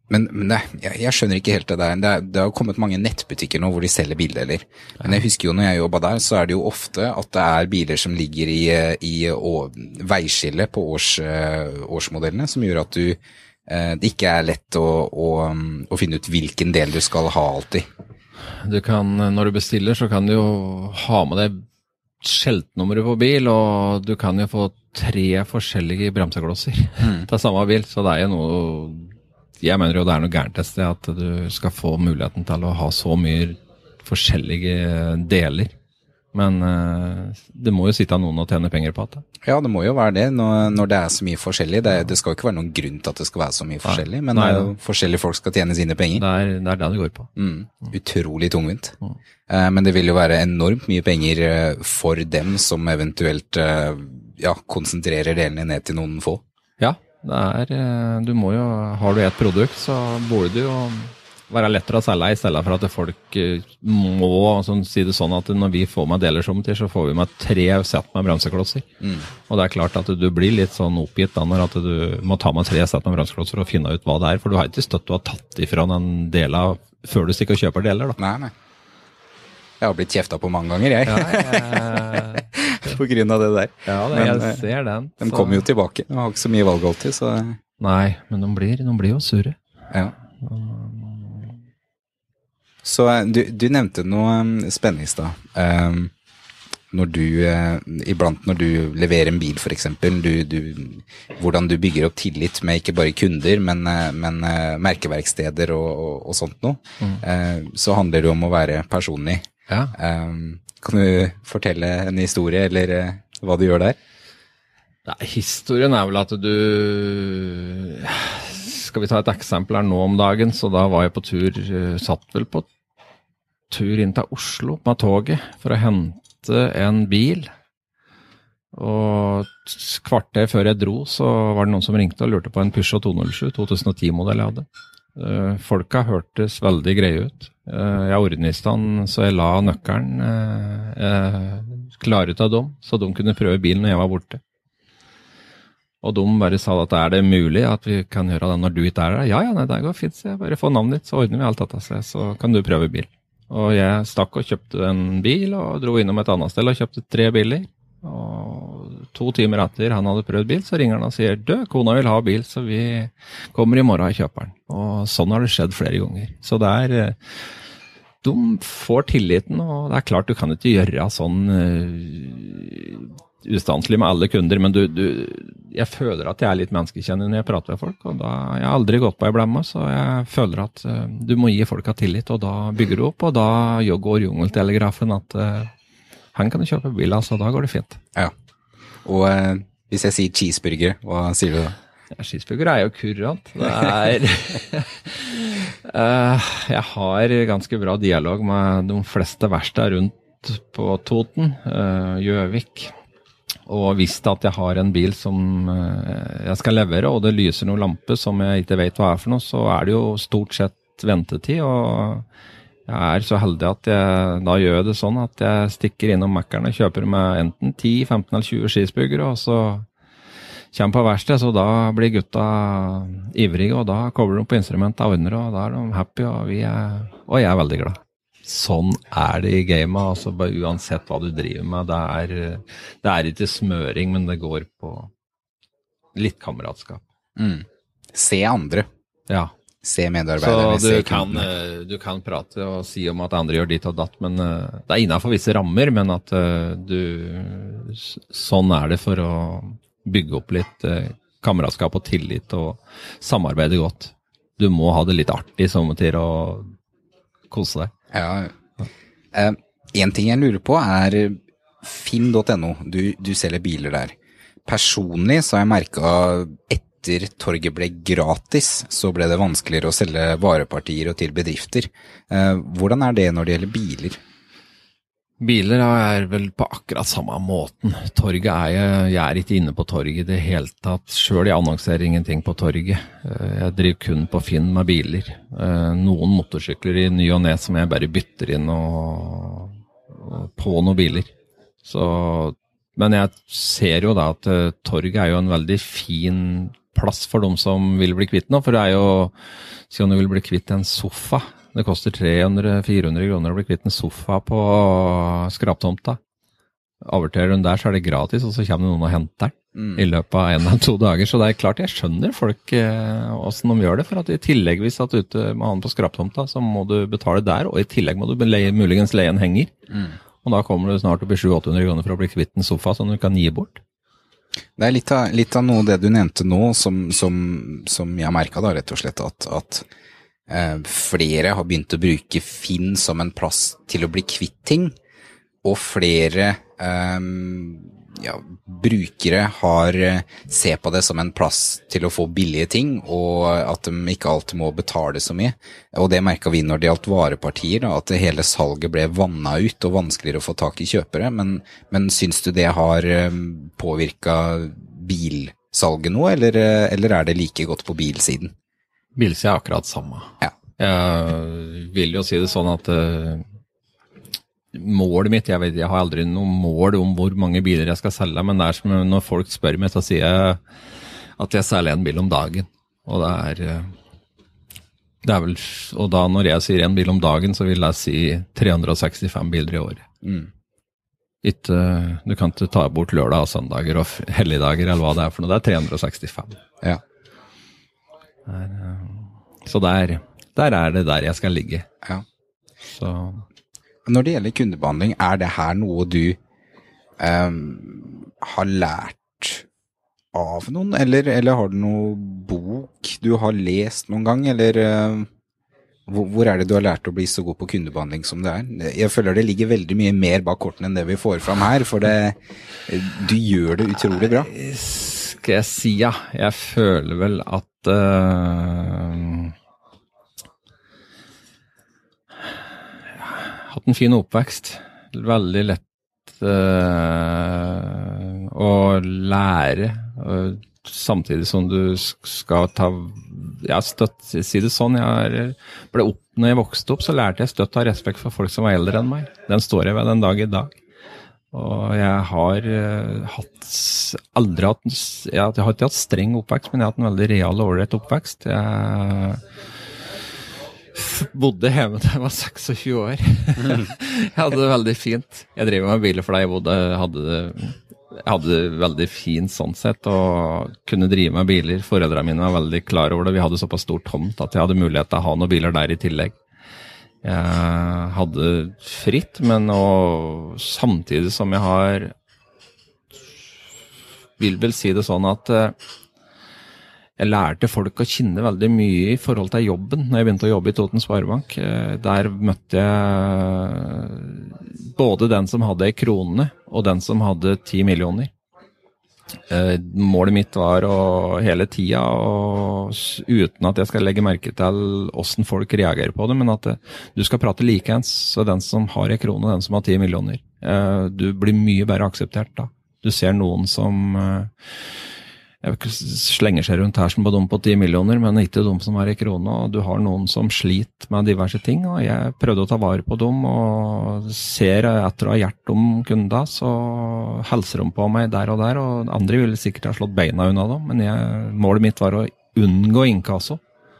Speaker 1: men, men det, jeg, jeg, skjønner ikke helt det der. Det, det har kommet mange nettbutikker nå hvor de selger bildeler. Men jeg husker jo når jeg jobba der, så er det jo ofte at det er biler som ligger i, i veiskillet på års, årsmodellene, som gjør at du eh, det ikke er lett å, å, å, finne ut hvilken del du skal ha alltid.
Speaker 2: Du kan, når du bestiller, så kan du jo ha med deg skjeltnummeret på bil, og du kan jo få tre forskjellige bremseklosser mm. til samme bil, så det er jo noe jeg mener jo det er noe gærent et sted at du skal få muligheten til å ha så mye forskjellige deler. Men uh, det må jo sitte noen og tjene penger på det.
Speaker 1: Ja, det må jo være det når, når det er så mye forskjellig. Det, det, skal jo ikke være noen grunn til at det skal være så mye forskjellig, men Nei, ja. forskjellige folk skal tjene sine penger.
Speaker 2: Det er det er det, det går på.
Speaker 1: Mm. Utrolig tungvint. Mm. Uh, men det vil jo være enormt mye penger for dem som eventuelt ja, konsentrerer delene ned til noen få.
Speaker 2: Det er, eh, du må jo, Har du et produkt, så burde du jo være lettere å selge i stedet for at folk eh, må sånn, si det sånn at når vi får med deler som til, så får vi med tre sett med bremseklosser. Mm. Og det er klart at du blir litt sånn oppgitt da når at du må ta med tre sett med bremseklosser og finne ut hva det er. For du har ikke støtt du har tatt ifra den delen før du stikker og kjøper deler. da.
Speaker 1: Nei, nei. Jeg har blitt kjefta på mange ganger, jeg. Ja, jeg... på grunn av det der.
Speaker 2: Ja, det, men, jeg eh, ser den.
Speaker 1: De kommer jo tilbake. De har ikke så mye valg alltid, så
Speaker 2: Nei, men de blir, de blir jo surre.
Speaker 1: Ja. Så eh, du, du nevnte noe um, spennende i stad. Um, når du, uh, iblant når du leverer en bil, f.eks., hvordan du bygger opp tillit med ikke bare kunder, men, men merkeverksteder og, og, og sånt noe, mm. så handler det om å være personlig. Ja. Um, kan du fortelle en historie, eller uh, hva du gjør der?
Speaker 2: Nei, historien er vel at du Skal vi ta et eksempel her nå om dagen, så da var jeg på tur uh, Satt vel på tur inn til Oslo med toget for å hente en bil. Og kvarter før jeg dro, så var det noen som ringte og lurte på en Peugeot 207 2010-modell jeg hadde. Uh, folka hørtes veldig greie ut. Eh, jeg ordnet i stand så jeg la nøkkelen eh, ut av dem, så de kunne prøve bilen når jeg var borte. Og de bare sa at er det mulig at vi kan gjøre det når du ikke er der? Ja, ja, nei, det går fint, så jeg bare få navnet ditt, så ordner vi alt dette, så, så kan du prøve bil. Og jeg stakk og kjøpte en bil, og dro innom et annet sted og kjøpte tre biler. Og to timer etter han hadde prøvd bil, så ringer han og sier du, kona vil ha bil, så vi kommer i morgen og kjøper den. Og sånn har det skjedd flere ganger. Så det er de får tilliten, og det er klart du kan ikke gjøre sånn uh, ustanselig med alle kunder, men du, du, jeg føler at jeg er litt menneskekjenner når jeg prater med folk. og da, Jeg har aldri gått på ei blemme, så jeg føler at uh, du må gi folka tillit, og da bygger du opp. Og da går jungeltelegrafen at han kan kjøpe bil, altså. Da går det fint.
Speaker 1: Ja. Og uh, hvis jeg sier cheeseburger, hva sier du da?
Speaker 2: Ja, Cheeseburger er jo kurant. Det er Jeg har ganske bra dialog med de fleste verksteder rundt på Toten, Gjøvik og visst at jeg har en bil som eh, jeg skal levere, og det lyser noen lampe som jeg ikke vet hva er for noe, så er det jo stort sett ventetid. og jeg er så heldig at jeg da gjør jeg det sånn at jeg stikker innom Mækkern og kjøper meg enten 10, 15 eller 20 skisburgere, og så kommer på verksted, så da blir gutta ivrige, og da kobler de på instrumentet og ordner, og da er de happy, og, er, og jeg er veldig glad sånn er det i gamet. Altså, uansett hva du driver med. Det er, det er ikke smøring, men det går på litt kameratskap.
Speaker 1: Mm. Se andre.
Speaker 2: Ja.
Speaker 1: Se medarbeiderne.
Speaker 2: Så du kan, eh, du kan, prate og si om at andre gjør ditt og datt, men uh, det er innafor visse rammer. Men at uh, du Sånn er det for å bygge opp litt kameraskap kameratskap og tillit og samarbeide godt. Du må ha det litt artig somme tider og kose deg.
Speaker 1: Ja. Uh, en ting jeg lurer på er finn.no. Du, du, selger biler der. Personlig så har jeg merka etter torget ble gratis, så ble det vanskeligere å selge varepartier og til bedrifter. Uh, hvordan er det når det gjelder biler?
Speaker 2: Biler er vel på akkurat samme måten. Torget er jeg, jeg er ikke inne på torget i det hele tatt. Sjøl jeg annonserer ingenting på torget. Eh, jeg driver kun på Finn med biler. Eh, noen motorsykler i ny og ne som jeg bare bytter inn og, på noen biler. Så, men jeg ser jo da at eh, torget er jo en veldig fin plass for dem som vil bli kvitt noe. For det er jo Si om du vil bli kvitt en sofa det koster 300-400 kroner å bli kvitt en sofa på skraptomta. Averterer hun der, så er det gratis, og så kommer noen og henter den mm. i løpet av en eller to dager. Så det er klart, jeg skjønner folk åssen eh, de gjør det. For at i tillegg, hvis du du ute med han på skraptomta, så må du betale der, og i tillegg må du leie, muligens leie en henger. Mm. Og da kommer du snart opp i 700-800 kroner for å bli kvitt en sofa som du kan gi bort.
Speaker 1: Det er litt av, litt av noe det du nevnte nå, som, som, som jeg har merka, rett og slett. At, at Eh, flere har begynt å bruke Finn som en plass til å bli kvitt ting, og flere um, ja, brukere har ser på det som en plass til å få billige ting, og at de ikke alltid må betale så mye. Og det merka vi når det gjaldt varepartier, da, at hele salget ble vanna ut og vanskeligere å få tak i kjøpere. Men, men syns du det har påvirka bilsalget nå, eller, eller er det like godt på bilsiden?
Speaker 2: Bilsida er akkurat samme.
Speaker 1: Ja.
Speaker 2: Jeg vil jo si det sånn at målet mitt jeg, vet, jeg har aldri noe mål om hvor mange biler jeg skal selge, men det er som når folk spør meg, så sier jeg at jeg selger en bil om dagen. Og det er, uh, det er vel, og da når jeg sier en bil om dagen, så vil jeg si 365 biler i året. Mm. Ikke, du kan ikke ta bort lørdag og søndager og helligdager eller hva det er for noe. Det er 365.
Speaker 1: Ja.
Speaker 2: Det er, uh, så det er der er det der jeg skal ligge.
Speaker 1: Ja.
Speaker 2: Så.
Speaker 1: Når det gjelder kundebehandling, er det her noe du um, har lært av noen, eller, eller, har du noe bok du har lest noen gang, eller uh, hvor, hvor, er det du har lært å bli så god på kundebehandling som det er? Jeg føler det ligger veldig mye mer bak kortene enn det vi får fram her, for det, du gjør det utrolig bra.
Speaker 2: Skal jeg si ja? Jeg føler vel at uh, hatt en fin oppvekst. Veldig lett uh, å lære. Uh, samtidig som du skal ta ja, støtt, Si det sånn, jeg ble opp, når jeg vokste opp, så lærte jeg støtt av respekt for folk som var eldre enn meg. Den står jeg ved den dag i dag. Og jeg har uh, hatt aldri hatt jeg, har ikke hatt streng oppvekst, men jeg har hatt en veldig real og ålreit oppvekst. Jeg bodde hjemme da jeg var 26 år. jeg hadde det veldig fint. Jeg driver med biler fordi jeg bodde, hadde hadde det veldig fint sånn sett, og kunne drive med biler. Foreldrene mine var veldig klar over det. Vi hadde såpass stor tomt at jeg hadde mulighet til å ha noen biler der i tillegg. Jeg hadde fritt, men og samtidig som jeg har Vil vel si det sånn at eh, jeg lærte folk å kjenne veldig mye i forhold til jobben når jeg begynte å jobbe i Toten Sparebank. Eh, der møtte jeg både den som hadde ei krone, og den som hadde ti millioner. Eh, målet mitt var å hele tida, uten at jeg skal legge merke til åssen folk reagerer på det, men at du skal prate likeens. Så den som har ei krone, den som har ti millioner. Eh, du blir mye bedre akseptert da. Du ser noen som jeg slenger seg rundt her som på dem på ti millioner, men ikke de som er i krone. og Du har noen som sliter med diverse ting, og jeg prøvde å ta vare på dem. Og ser etter å ha hjulpet om kunder, så hilser de på meg der og der. Og andre ville sikkert ha slått beina unna dem, men jeg, målet mitt var å unngå inkasso.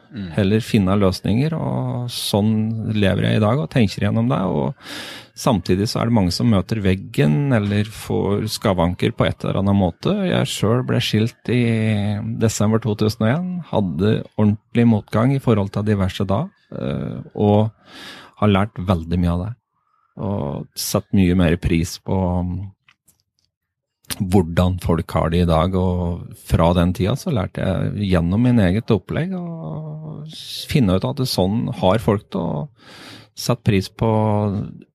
Speaker 2: Mm. Heller finne løsninger, og sånn lever jeg i dag og tenker gjennom det. og Samtidig så er det mange som møter veggen eller får skavanker på et eller annet måte. Jeg sjøl ble skilt i desember 2001. Hadde ordentlig motgang i forhold til diverse da. Eh, og har lært veldig mye av det. Og satt mye mer pris på hvordan folk har det i dag. Og fra den tida så lærte jeg gjennom min eget opplegg å finne ut at sånn har folk det. og setter pris på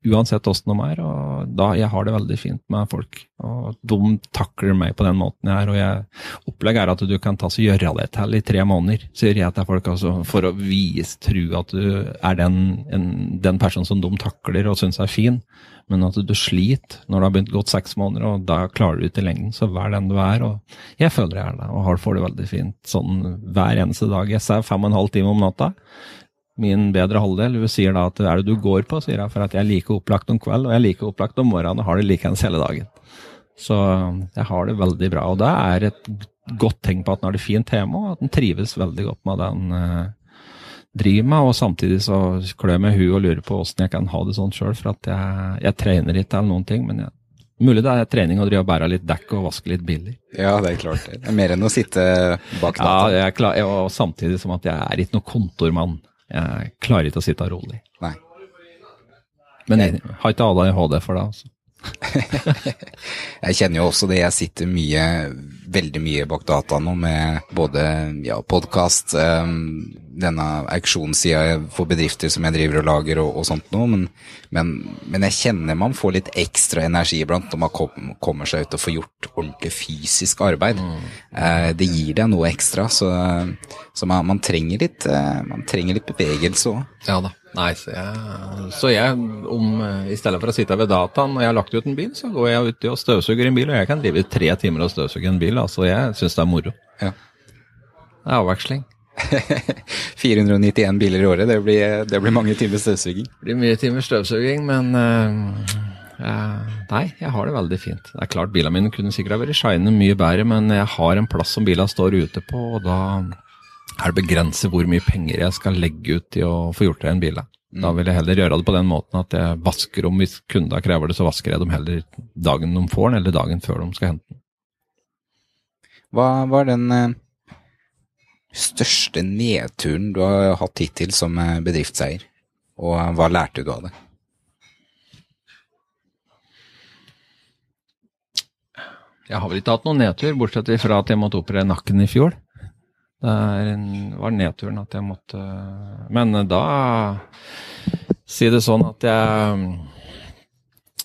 Speaker 2: uansett åssen de er. og da, Jeg har det veldig fint med folk. og De takler meg på den måten jeg er. og jeg, Opplegget er at du kan ta så gjøre det til i tre måneder, sier jeg til folk. Altså, for å vise, tro at du er den, en, den personen som de takler og syns er fin. Men at du sliter når det har begynt gått seks måneder, og da klarer du ikke i lengden. Så vær den du er. og Jeg føler jeg er det, og har får det veldig fint sånn hver eneste dag. Jeg ser fem og en halv time om natta min bedre halvdel. Hun sier da at er det du går på, sier jeg, for at jeg er like opplagt om kveld, og jeg er like opplagt om morgenen og har det likeens hele dagen. Så jeg har det veldig bra. Og det er et godt tegn på at den har det fint hjemme, og at den trives veldig godt med det han uh, driver med. Og samtidig så klør jeg meg huet og lurer på åssen jeg kan ha det sånn sjøl, for at jeg, jeg, trener ikke eller noen ting. men jeg Mulig det er trening å drive og bære litt dekk og vaske litt biler.
Speaker 1: Ja, det er klart. Det er mer enn å sitte bak
Speaker 2: data. Ja, klar, og samtidig som at jeg er ikke noen kontormann. Jeg klarer ikke å sitte rolig.
Speaker 1: Nei.
Speaker 2: Men jeg har ikke ADHD for det, altså.
Speaker 1: jeg kjenner jo også det. Jeg sitter mye, veldig mye bak data nå med både ja, podkast, um, ehm, denne auksjonssida for bedrifter som jeg driver og lager og, og sånt noe, men, men, men, jeg kjenner man får litt ekstra energi iblant når man kom, kommer seg ut og får gjort ordentlig fysisk arbeid. Mm. Uh, det gir deg noe ekstra, så, så man, man, trenger litt, uh, man trenger litt bevegelse òg.
Speaker 2: Ja da. Nei, så jeg, så jeg om, i stedet for å sitte ved dataen når jeg har lagt ut en bil, så går jeg uti og støvsuger en bil, og jeg kan drive tre timer og støvsuge en bil. Altså, jeg syns det er moro.
Speaker 1: Ja.
Speaker 2: Det er avveksling.
Speaker 1: 491 biler i året, det blir, det blir mange timer støvsuging.
Speaker 2: Det blir mye timer støvsuging, men uh, Nei, jeg har det veldig fint. Det er klart bilene mine kunne sikkert ha vært shine mye bedre, men jeg har en plass som bilene står ute på, og da er det begrenset hvor mye penger jeg skal legge ut i å få gjort det i en bil. Da vil jeg heller gjøre det på den måten at jeg vasker om hvis kunder krever det, så vasker jeg dem heller dagen de får den, eller dagen før de skal hente den.
Speaker 1: Hva var den eh, største nedturen du har hatt hittil som eh, bedriftseier, og hva lærte du av det?
Speaker 2: Jeg har vel ikke hatt noen nedtur, bortsett fra at jeg måtte operere nakken i fjor. Det var nedturen at jeg måtte Men da Si det sånn at jeg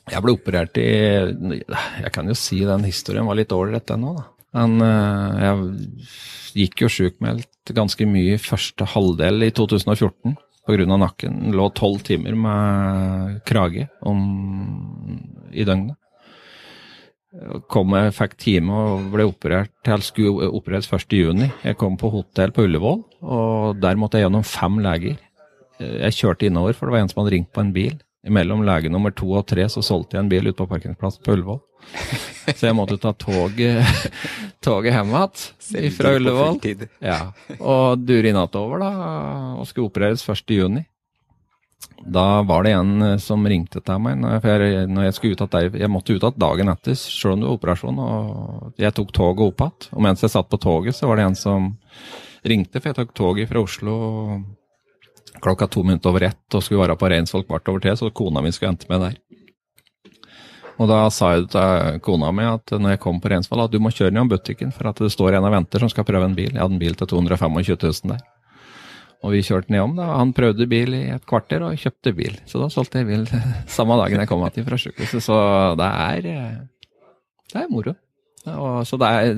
Speaker 2: Jeg ble operert i Jeg kan jo si den historien var litt ålreit, den òg, da. Men eh, jeg gikk jo sjukmeldt ganske mye i første halvdel i 2014 pga. nakken. Lå tolv timer med krage om, i døgnet. Kom jeg fikk time og ble operert til skulle opereres 1.6. Jeg kom på hotell på Ullevål, og der måtte jeg gjennom fem leger. Jeg kjørte innover, for det var en som hadde ringt på en bil. Mellom lege nummer to og tre så solgte jeg en bil ute på parkeringsplassen på Ullevål. Så jeg måtte ta toget, toget hjem igjen fra Ullevål. Ja, og dure i natt over da, og skulle opereres 1.6. Da var det en eh, som ringte til meg når jeg, når jeg skulle ut der, jeg måtte ut igjen dagen etter, selv om det var operasjon. og Jeg tok toget opp igjen. Og mens jeg satt på toget, så var det en som ringte, for jeg tok toget fra Oslo klokka to minutter over ett og skulle være på Reinsvoll kvart over tre, så kona mi skulle hente meg der. Og da sa jeg til kona mi at når jeg kom på Reinsvoll, at du må kjøre ned om butikken, for at det står en og venter som skal prøve en bil. Jeg hadde en bil til 225 000 der. Og vi kjørte nedom. da, Han prøvde bil i et kvarter og kjøpte bil. Så da solgte jeg bil samme dagen jeg kom tilbake fra sykehuset. Så det er, det er moro. Og, så det er,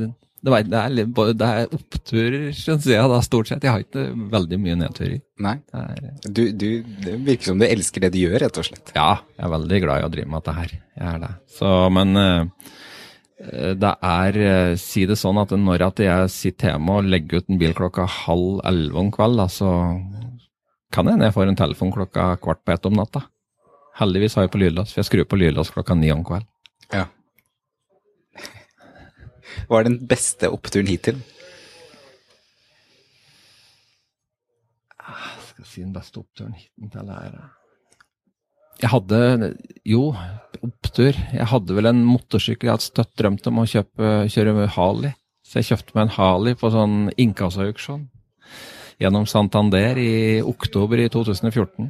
Speaker 2: det, er, det, er, det er oppturer, syns jeg, da, stort sett. Jeg har ikke veldig mye nedturer.
Speaker 1: Nei. Du, du, det virker som du elsker det du gjør, rett og slett.
Speaker 2: Ja, jeg er veldig glad i å drive med dette her. Jeg er det. Så, men Eh, det er, eh, si det sånn at når at jeg sitter hjemme og legger ut en bil klokka halv elleve om kvelden, så kan hende jeg får en telefon klokka kvart på ett om natta. Heldigvis har jeg på lydlås, for jeg skrur på lydlås klokka ni om kvelden.
Speaker 1: Ja. Hva er den beste oppturen hittil?
Speaker 2: Ah, jeg skal si den beste oppturen hittil er Jeg hadde jo opptur. Jeg hadde vel en motorsykkel jeg hadde støtt drømt om å kjøpe, kjøre Harley. Så jeg kjøpte meg en Harley på sånn inkassoauksjon gjennom Santander i oktober i 2014.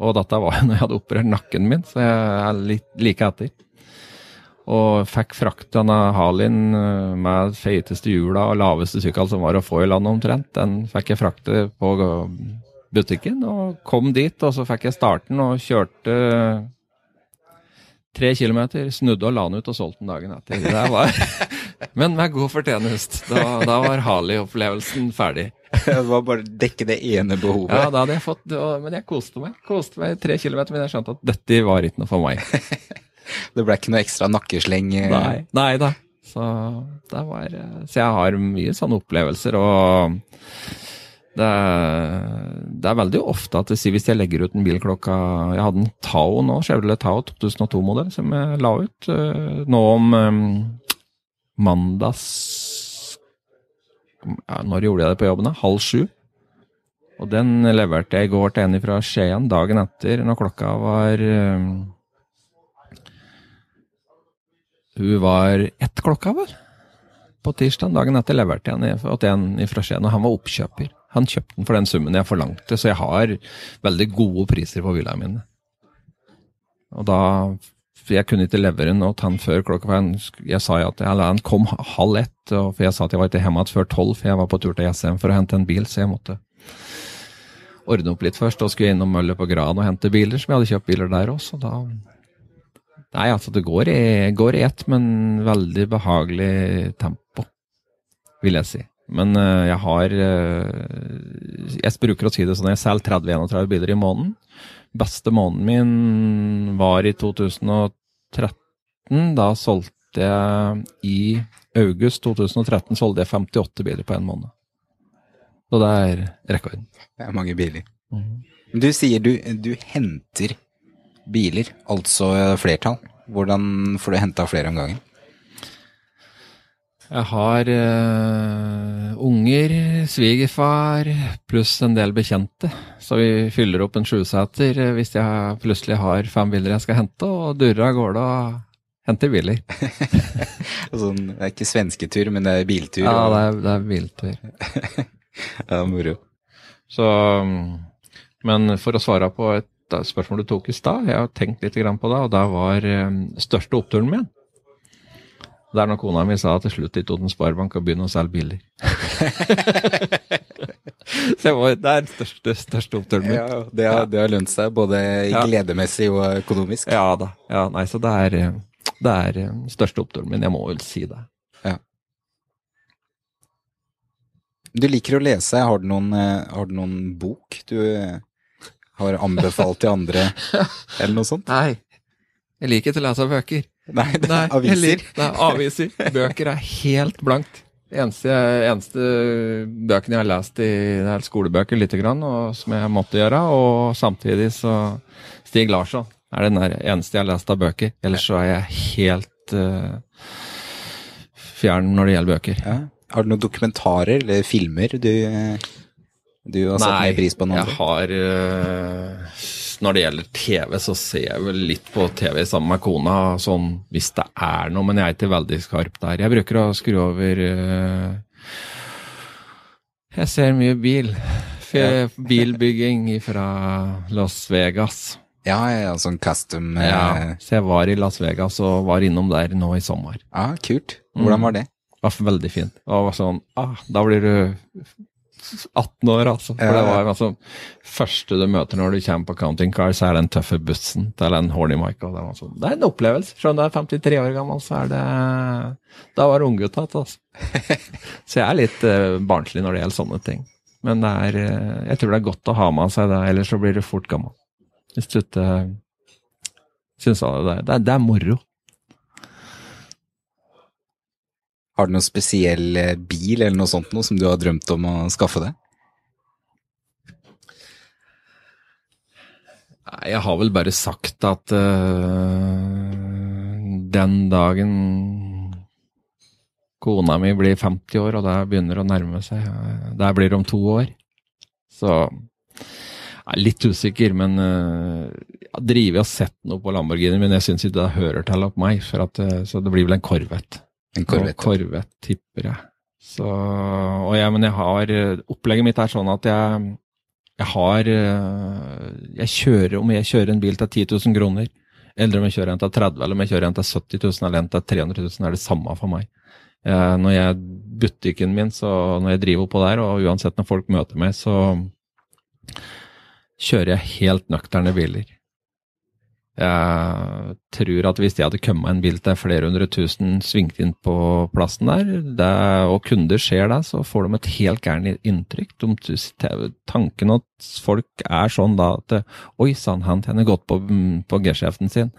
Speaker 2: Og dette var jo når jeg hadde operert nakken min, så jeg er litt like etter. Og fikk frakt denne Harleyen eh, med feiteste hjula og laveste sykkel som var å få i landet omtrent. Den fikk jeg frakte på butikken, og kom dit. Og så fikk jeg starten og kjørte Tre kilometer, snudde og la den ut og solgte den dagen etter. Det var, men med god fortjenest. Da, da var Harley-opplevelsen ferdig.
Speaker 1: Det var bare dekke det ene behovet.
Speaker 2: Ja, da hadde jeg fått, men jeg koste meg. Koste meg tre kilometer, men jeg skjønte at dette var ikke noe for meg.
Speaker 1: Det ble ikke noe ekstra nakkesleng?
Speaker 2: Eh? Nei, nei da. Så, det var, så jeg har mye sånne opplevelser. og det er, det er, veldig ofte at hvis jeg legger ut en bil klokka Jeg hadde en Tao nå, Chevrolet Tao 2002-modell, som jeg la ut uh, nå om um, mandags ja, Når gjorde jeg det på jobben? da? Halv sju. Og den leverte jeg i går til en fra Skien dagen etter, når klokka var um, Hun var ett klokka, vel? På tirsdag dagen etter leverte jeg den til en fra Skien, og han var oppkjøper. Han kjøpte den for den summen jeg forlangte, så jeg har veldig gode priser på villaene mine. Og da Jeg kunne ikke levere den til han før klokka for Jeg sa at eller, han kom halv ett, for jeg sa at jeg var ikke hjemme igjen før tolv, for jeg var på tur til Jessheim for å hente en bil, så jeg måtte ordne opp litt først. Og skulle jeg innom Møller på Gran og hente biler, som jeg hadde kjøpt biler der også. Da Nei, altså det går i, går i ett, men veldig behagelig tempo, vil jeg si. Men uh, jeg har uh, Jeg bruker å si det sånn, jeg selger 30-31 biler i måneden. Beste måneden min var i 2013. Da solgte jeg I august 2013 solgte jeg 58 biler på en måned. Så det er rekorden.
Speaker 1: Det er mange biler. Mm. Du sier du, du henter biler, altså flertall. Hvordan får du henta flere om gangen?
Speaker 2: Jeg har uh, unger, svigerfar pluss en del bekjente. Så vi fyller opp en sjuseter eh, hvis jeg plutselig har fem biler jeg skal hente, og durer av gårde og henter biler.
Speaker 1: sånn, det er ikke svensketur, men det er biltur?
Speaker 2: Ja, det er, det er biltur.
Speaker 1: ja, moro.
Speaker 2: Så Men for å svare på et spørsmål du tok i stad, jeg har tenkt litt på det, og det var største oppturen min det er når kona mi sa til slutt i Toten Sparebank og begynne å selge biler. så var, det er største, største oppturen min.
Speaker 1: Ja, det har, det har lønt seg, både ja. gledemessig og økonomisk.
Speaker 2: Ja da. Ja, nei, så det er, det er eh, største oppturen min. Jeg må vel si det.
Speaker 1: Ja. Du liker å lese. Har du noen, eh, har du noen bok du eh, har anbefalt til andre, eller noe sånt?
Speaker 2: Nei. Jeg liker ikke å lese bøker.
Speaker 1: Nei, det er aviser.
Speaker 2: det er aviser. Bøker er helt blankt. Eneste, eneste bøkene jeg har lest i det er skolebøker lite grann, og som jeg måtte gjøre. Og samtidig så Stig Larsson er den eneste jeg har lest av bøker. Ellers så er jeg helt uh, fjern når det gjelder bøker.
Speaker 1: Ja. Har du noen dokumentarer eller filmer du, du har satt Nei, mer pris på?
Speaker 2: Nei, jeg har uh, når det gjelder TV, så ser jeg vel litt på TV sammen med kona, sånn hvis det er noe, men jeg er ikke veldig skarp der. Jeg bruker å skru over uh, Jeg ser mye bil. Bilbygging fra Las Vegas.
Speaker 1: Ja, ja, sånn custom uh...
Speaker 2: Ja, så jeg var i Las Vegas og var innom der nå i sommer.
Speaker 1: Ja, kult. Hvordan var det?
Speaker 2: Det var veldig fint. Det var sånn, ah, da blir du 18 år, altså. For det var altså første du møter når du kommer på Counting Car, så er det den tøffe bussen til en horny Mike. Og det, var sånn, det er en opplevelse. Selv om du er 53 år gammel, så er det Da var du unggutt igjen, altså. Så jeg er litt eh, barnslig når det gjelder sånne ting. Men det er, eh, jeg tror det er godt å ha med seg det, ellers så blir du fort gammel. Hvis du ikke syns det, det, er- det er moro.
Speaker 1: Har du noen spesiell eh, bil eller noe sånt noe som du har drømt om å skaffe deg?
Speaker 2: Jeg har vel bare sagt at uh, den dagen kona mi blir 50 år, og det begynner å nærme seg, øh, det blir om to år, så jeg er litt usikker, men uh, jeg har drevet og sett noe på Lamborghini, men jeg syns ikke det hører til opp meg, at, så det blir vel en Corvette.
Speaker 1: En Corvette?
Speaker 2: Corvette, tipper jeg. Så, og jeg, men jeg har øh, Opplegget mitt er sånn at jeg jeg har øh, Jeg kjører Om jeg kjører en bil til 10 000 kroner, eller om jeg kjører en til 30 eller om jeg kjører en til 70 000 eller en til 300 000, er det samme for meg. Jeg, når jeg Butikken min, så når jeg driver oppå der, og uansett når folk møter meg, så kjører jeg helt nøkterne biler. Jeg tror at hvis de hadde kommet en bil til flere hundre tusen svingt inn på plassen der, det, og kunder ser det, så får de et helt gærent inntrykk. De, tanken at folk er sånn da at Oi sann, han tjener godt på, på G-sjefen sin.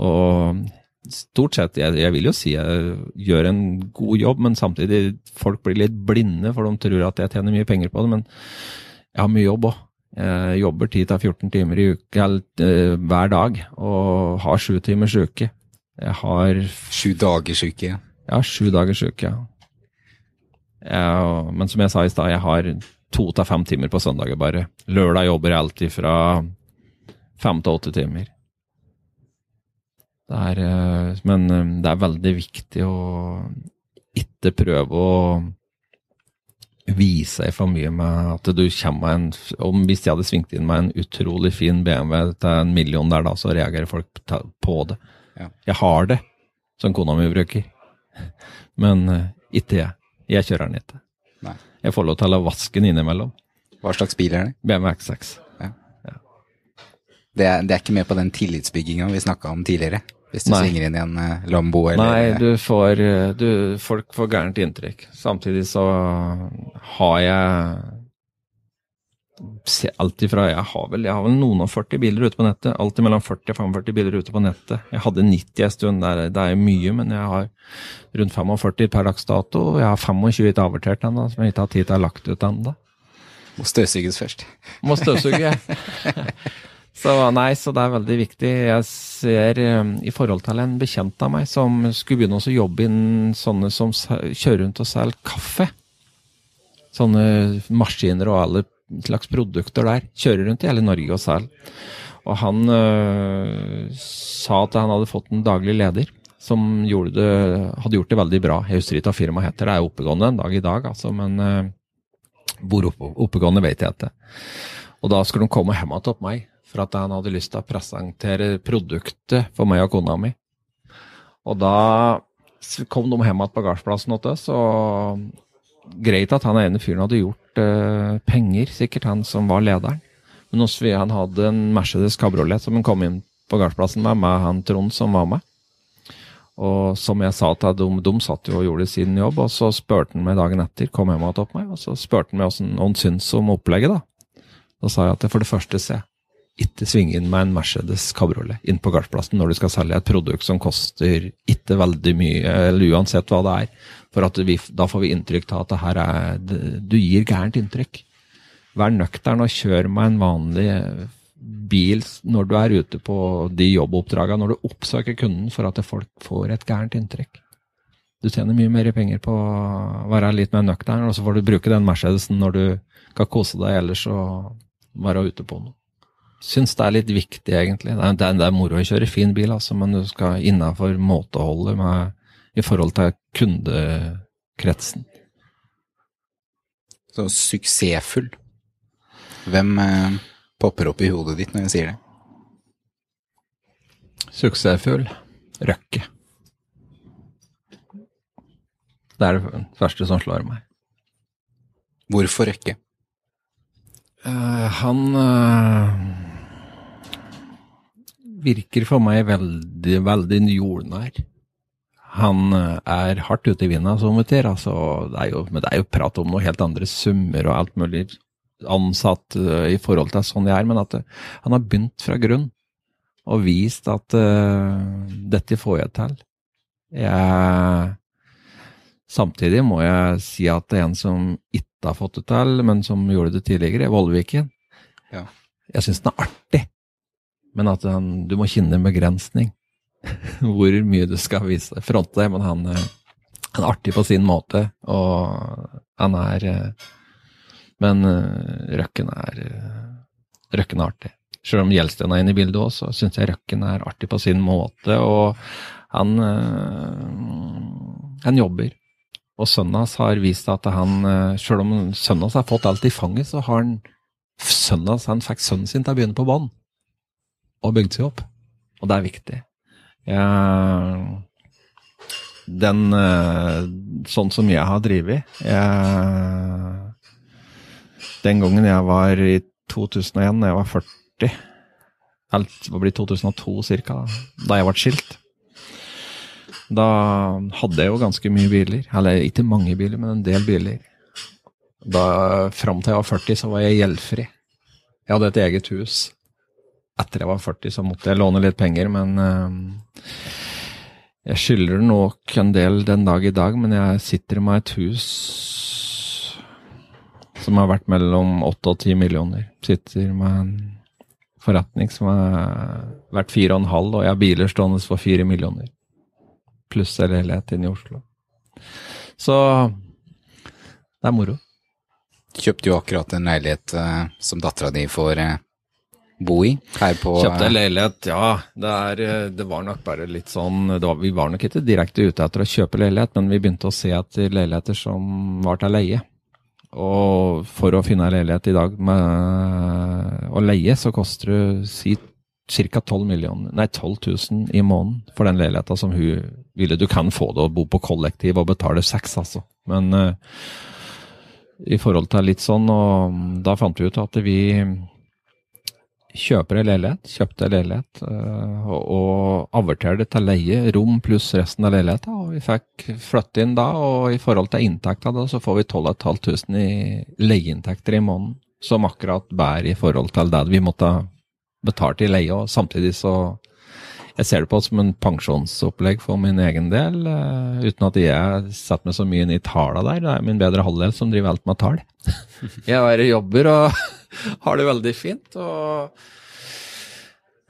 Speaker 2: Og stort sett, jeg, jeg vil jo si jeg gjør en god jobb, men samtidig folk blir litt blinde, for de tror at jeg tjener mye penger på det. Men jeg har mye jobb òg. Jeg jobber 10-14 timer i uke eller, eh, hver dag og har sju timers uke. Jeg har
Speaker 1: Sju dagers uke. ja.
Speaker 2: jeg sju dagers uke, ja. Men som jeg sa i stad, jeg har to til fem timer på søndager bare. Lørdag jobber jeg alltid fra fem til åtte timer. Det er, eh, men eh, det er veldig viktig å ikke prøve å vise for mye med at du kommer med en om Hvis jeg hadde svingt inn med en utrolig fin BMW til en million der, da, så reagerer folk på det.
Speaker 1: Ja.
Speaker 2: Jeg har det, som kona mi bruker. Men uh, ikke jeg. Jeg kjører den ikke.
Speaker 1: Nei.
Speaker 2: Jeg får lov til å vaske den innimellom.
Speaker 1: Hva slags bil er det?
Speaker 2: BMW X6.
Speaker 1: Det er, det er ikke med på den tillitsbygginga vi snakka om tidligere. Hvis du
Speaker 2: Nei.
Speaker 1: svinger inn i en eh, Lambo eller
Speaker 2: Nei, du får eh, du, Folk får gærent inntrykk. Samtidig så har jeg alt ifra Jeg har vel jeg har vel noen og 40 biler ute på nettet. Alltid mellom 40 og 45 biler ute på nettet. Jeg hadde 90 en stund, det er, det er mye, men jeg har rundt 45 per dags dato. Jeg har 25 ikke avertert ennå, som jeg ikke har tid til å ha lagt ut ennå.
Speaker 1: Må støvsuges først.
Speaker 2: Må støvsuge. så nei, så det er veldig viktig. Jeg ser um, i forhold til en bekjent av meg som skulle begynne å jobbe inn sånne som kjører rundt og selger kaffe. Sånne maskiner og alle slags produkter der. Kjører rundt i hele Norge og selger. Og han øh, sa at han hadde fått en daglig leder som det, hadde gjort det veldig bra. Jeg firmaet heter, det er oppegående en dag i dag, altså, men øh, hvor oppe, oppegående vet jeg ikke. Og da skulle de komme hjem til meg, for at han hadde lyst til å presentere produktet for meg og kona mi. Og da kom de hjem igjen på gardsplassen hos oss, og greit at han ene fyren hadde gjort uh, penger, sikkert han som var lederen. Men også, han hadde en Mercedes kabriolet som han kom inn på gardsplassen med, med han Trond som var med. Og som jeg sa til dem, de satt jo og gjorde sin jobb, og så spurte han meg dagen etter, kom hjem og tok meg, og så spurte han meg hvordan han syntes om opplegget, da. Da sa jeg at for det første se, ikke svinge inn med en Mercedes kabriolet inn på gardsplassen når du skal selge et produkt som koster ikke veldig mye, eller uansett hva det er. For vi, da får vi inntrykk av at det her er Du gir gærent inntrykk. Vær nøktern og kjør med en vanlig bil når du er ute på de jobboppdragene, når du oppsøker kunden for at folk får et gærent inntrykk. Du tjener mye mer penger på å være litt mer nøktern, og så får du bruke den Mercedesen når du skal kose deg ellers og være ute på noe. Syns det er litt viktig, egentlig. Det er, det er, moro å kjøre fin bil, altså, men du skal innafor måteholdet med, i forhold til kundekretsen.
Speaker 1: Så suksessfull. Hvem eh, popper opp i hodet ditt når jeg sier det?
Speaker 2: Suksessfull. Røkke. Det er det første som slår meg.
Speaker 1: Hvorfor Røkke?
Speaker 2: Uh, han eh, virker for meg veldig, veldig jordnær. Han eh, er hardt ute i vinda, som vi ser. Altså, det er jo, men det er jo prat om noe helt andre summer og alt mulig ansatt eh, i forhold til sånn det er, men at eh, han har begynt fra grunn og vist at uh, dette får jeg til. Jeg, samtidig må jeg si at det er en som ikke har fått det til, men som gjorde det tidligere, Vollviken.
Speaker 1: Ja.
Speaker 2: Jeg syns den er artig, men at han, du må kjenne en begrensning. Hvor mye du skal vise fronte deg, men han, eh, han er artig på sin måte, og han er eh, Men eh, Røkken er Røkken er artig. Selv om Gjelsten er inne i bildet også, så syns jeg Røkken er artig på sin måte, og han, han jobber. Og sønnen hans har vist at han, selv om sønnen hans har fått alt i fanget, så har han sønnen hans, han fikk sønnen sin til å begynne på bånn, og bygd seg opp. Og det er viktig. Jeg, den, eh, sånn som jeg har drevet Den gangen jeg var i 2001, da jeg var 40 Alt det blir 2002 ca., da, da jeg ble skilt. Da hadde jeg jo ganske mye biler. Eller ikke mange biler, men en del biler. Da, Fram til jeg var 40, så var jeg gjeldfri. Jeg hadde et eget hus. Etter jeg var 40, så måtte jeg låne litt penger, men uh, jeg skylder nok en del den dag i dag, men jeg sitter med et hus som har vært mellom 8 og 10 millioner. Sitter med en forretning som har vært 4,5, og jeg har biler stående for 4 millioner. Pluss en leilighet inne i Oslo. Så det er moro.
Speaker 1: Kjøpte jo akkurat en leilighet uh, som dattera di får eh, bo i her på
Speaker 2: Kjøpte
Speaker 1: eh,
Speaker 2: en leilighet, ja. Det, er, eh, det var nok bare litt sånn var, Vi var nok ikke direkte ute etter å kjøpe leilighet, men vi begynte å se etter leiligheter som var til leie. Og for å finne en leilighet i dag med å leie, så koster det si ca. 12 millioner, nei 12 000 i måneden for den leiligheta som hun ville. Du kan få det å bo på kollektiv og betale seks, altså. Men uh, i forhold til litt sånn, og da fant vi ut at vi kjøper en leilighet, kjøpte en leilighet, øh, og, og averterer til leie, rom pluss resten av leiligheten. Og vi fikk flytte inn da, og i forhold til inntekta da, så får vi 12 500 i leieinntekter i måneden. Som akkurat bærer i forhold til det vi måtte betalt i leie, og samtidig så jeg ser det på som en pensjonsopplegg for min egen del, øh, uten at jeg setter meg så mye inn i tallene der. Det er min bedre halvdel som driver alt med tall. Jeg bare jobber og har det veldig fint. Og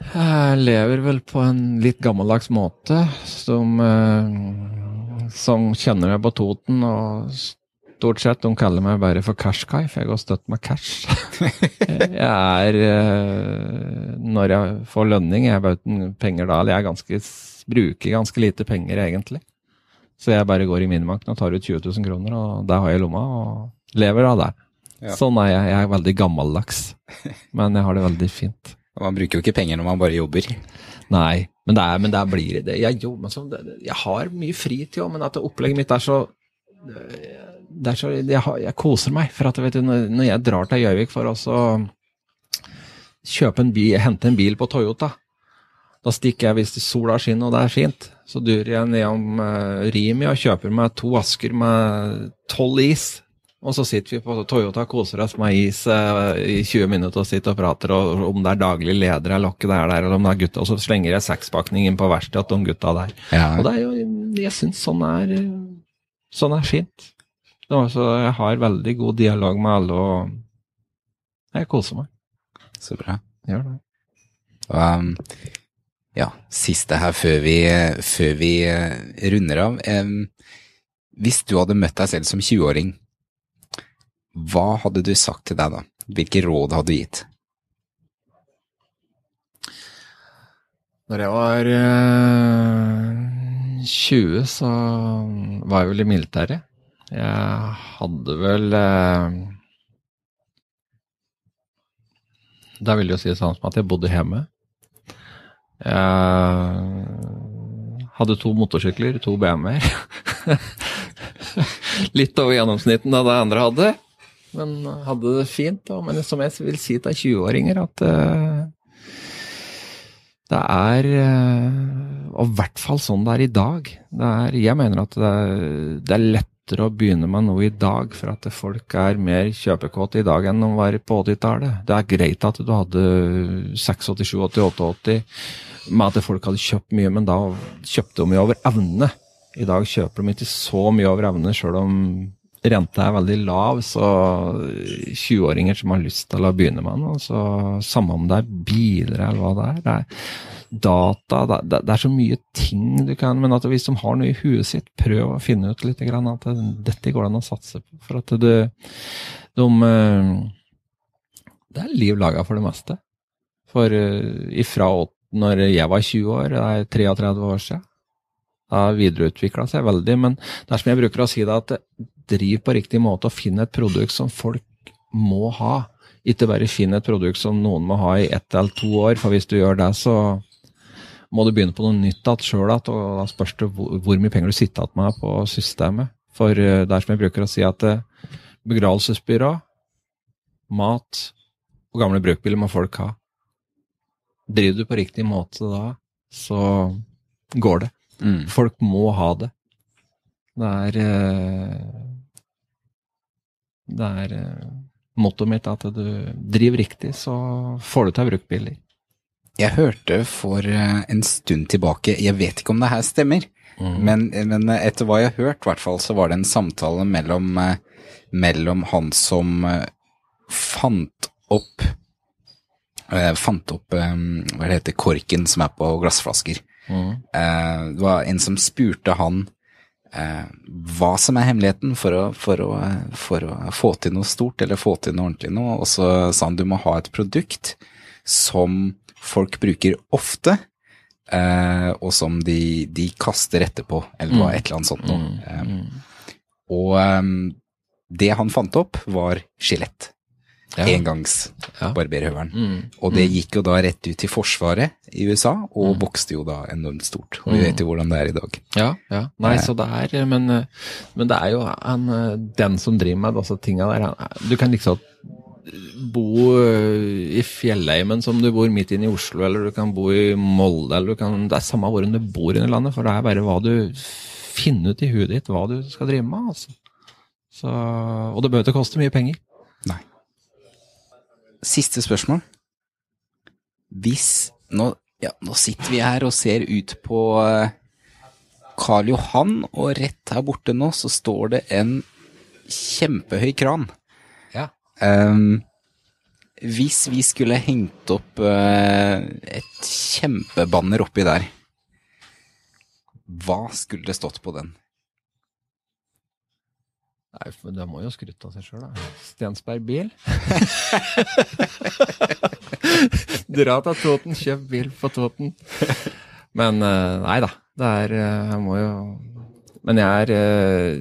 Speaker 2: jeg lever vel på en litt gammeldags måte, som, eh, som kjenner meg på Toten. og Stort sett, de kaller meg bare for Cashkai, for jeg går støtt med cash. jeg er eh, Når jeg får lønning, jeg er bare uten penger da, eller jeg ganske, bruker ganske lite penger egentlig. Så jeg bare går i minibanken og tar ut 20 000 kroner, og det har jeg i lomma, og lever av det.
Speaker 1: Ja.
Speaker 2: Sånn er jeg. Jeg er veldig gammeldags, men jeg har det veldig fint.
Speaker 1: Man bruker jo ikke penger når man bare jobber.
Speaker 2: Nei, men det, er, men det blir det. Jeg jo, sånn, jeg har mye fritid òg, men at opplegget mitt er så så, jeg, jeg koser meg. For at vet du, når når jeg drar til Gjøvik for å kjøpe en bil, hente en bil på Toyota, da stikker jeg hvis sola skinner og det er fint. Så durer jeg nedom uh, Rimi og kjøper meg to asker med tolv is. Og så sitter vi på Toyota og koser oss med is uh, i 20 minutter og sitter og prater og, om det er daglig leder eller ikke det er der, eller om det er gutta. Og så slenger jeg sekspakning inn på verkstedet til de gutta der.
Speaker 1: Ja,
Speaker 2: Og det er jo, jeg syns sånn er sånn er fint. Det så jeg har veldig god dialog med alle, og jeg koser meg.
Speaker 1: så bra.
Speaker 2: Gjør det.
Speaker 1: Um, ja, siste her før vi, før vi eh, runder av. Um, hvis du hadde møtt deg selv som 20-åring, hva hadde du sagt til deg da? Hvilke råd hadde du gitt?
Speaker 2: Når jeg var eh, 20, så var jeg vel i militæret. Jeg hadde vel eh, Da vil jo si det samme som at jeg bodde hjemme. Jeg hadde to motorsykler, to BMW-er. Litt over gjennomsnitten av det andre hadde, men hadde det fint. Og, men som jeg vil si til 20-åringer, at eh, det er eh, Og i hvert fall sånn det er i dag. Er, jeg mener at det er, det er lettere å begynne med noe i dag, for at folk er mer kjøpekåte i dag enn de var på 80-tallet. Det er greit at du hadde 86, 87, 88 med at folk hadde kjøpt mye, men da kjøpte de mye over evne. I dag kjøper de ikke så mye over evne, sjøl om renta er veldig lav. Så 20-åringer som har lyst til å begynne med noe, så samme om det er biler eller hva det er. det er data det, det, er så mye ting du kan Men at hvis de har noe i huet sitt, prøv å finne ut litt grann at det, dette går an å satse på. For at du de, Det er liv laga for det meste. For ifra når jeg var 20 år, det er 33 år siden. Det har videreutvikla seg veldig, men det er som jeg bruker å si det, at driv på riktig måte og finn et produkt som folk må ha. Ikke bare finn et produkt som noen må ha i ett eller to år, for hvis du gjør det, så må du begynne på noe nytt igjen sjøl igjen, og da spørs det hvor, hvor, mye penger du sitter igjen med på systemet. For uh, det er som jeg bruker å si, at uh, begravelsesbyrå, mat og gamle brukbiler må folk ha. Driver du på riktig måte da, så går det. Mm. Folk må ha det. Det er uh, Det er mottoet mitt at du driver riktig, så får du til bruktbiler.
Speaker 1: Jeg hørte for eh, en stund tilbake, jeg vet ikke om det her stemmer, mm. men, men, etter hva jeg har hørt, hvert fall, så var det en samtale mellom, eh, mellom han som eh, fant opp Fant opp hva det heter, korken som er på glassflasker. Mm. Det var en som spurte han hva som er hemmeligheten for å, for, å, for å, få til noe stort eller få til noe ordentlig noe, og så sa han du må ha et produkt som folk bruker ofte, eh, og som de, de, kaster etterpå, eller mm. et eller annet sånt noe. Mm. Um, og um, det han fant opp, var skjelett. Ja. Engangsbarberhøvelen. Ja. Mm. Og det mm. gikk jo da rett ut til Forsvaret i USA, og mm. vokste jo da enormt stort. Og vi vet jo hvordan det er i dag.
Speaker 2: Ja, ja. Nei, eh. så det er men, men, det er jo han, den som driver med disse tinga der. Du kan liksom bo eh, i fjellheimen som du bor midt inne i Oslo, eller du kan bo i Molde, eller du kan Det er samme hvor du bor i landet, for det er bare hva du finner ut i huet ditt hva du skal drive med. altså. Så, og det bør ikke koste mye penger.
Speaker 1: Nei. Siste spørsmål. Hvis Nå, ja, nå sitter vi her og ser ut på eh, Karl Johan, og rett her borte nå så står det en kjempehøy kran. Um, hvis vi skulle hengt opp uh, et kjempebanner oppi der, hva skulle det stått på den?
Speaker 2: Nei, for det må jo skryte av seg sjøl, da. Stensberg bil. Dra til Toten, kjøp bil på Toten. Men uh, nei da. Det er uh, Jeg må jo men jeg er uh,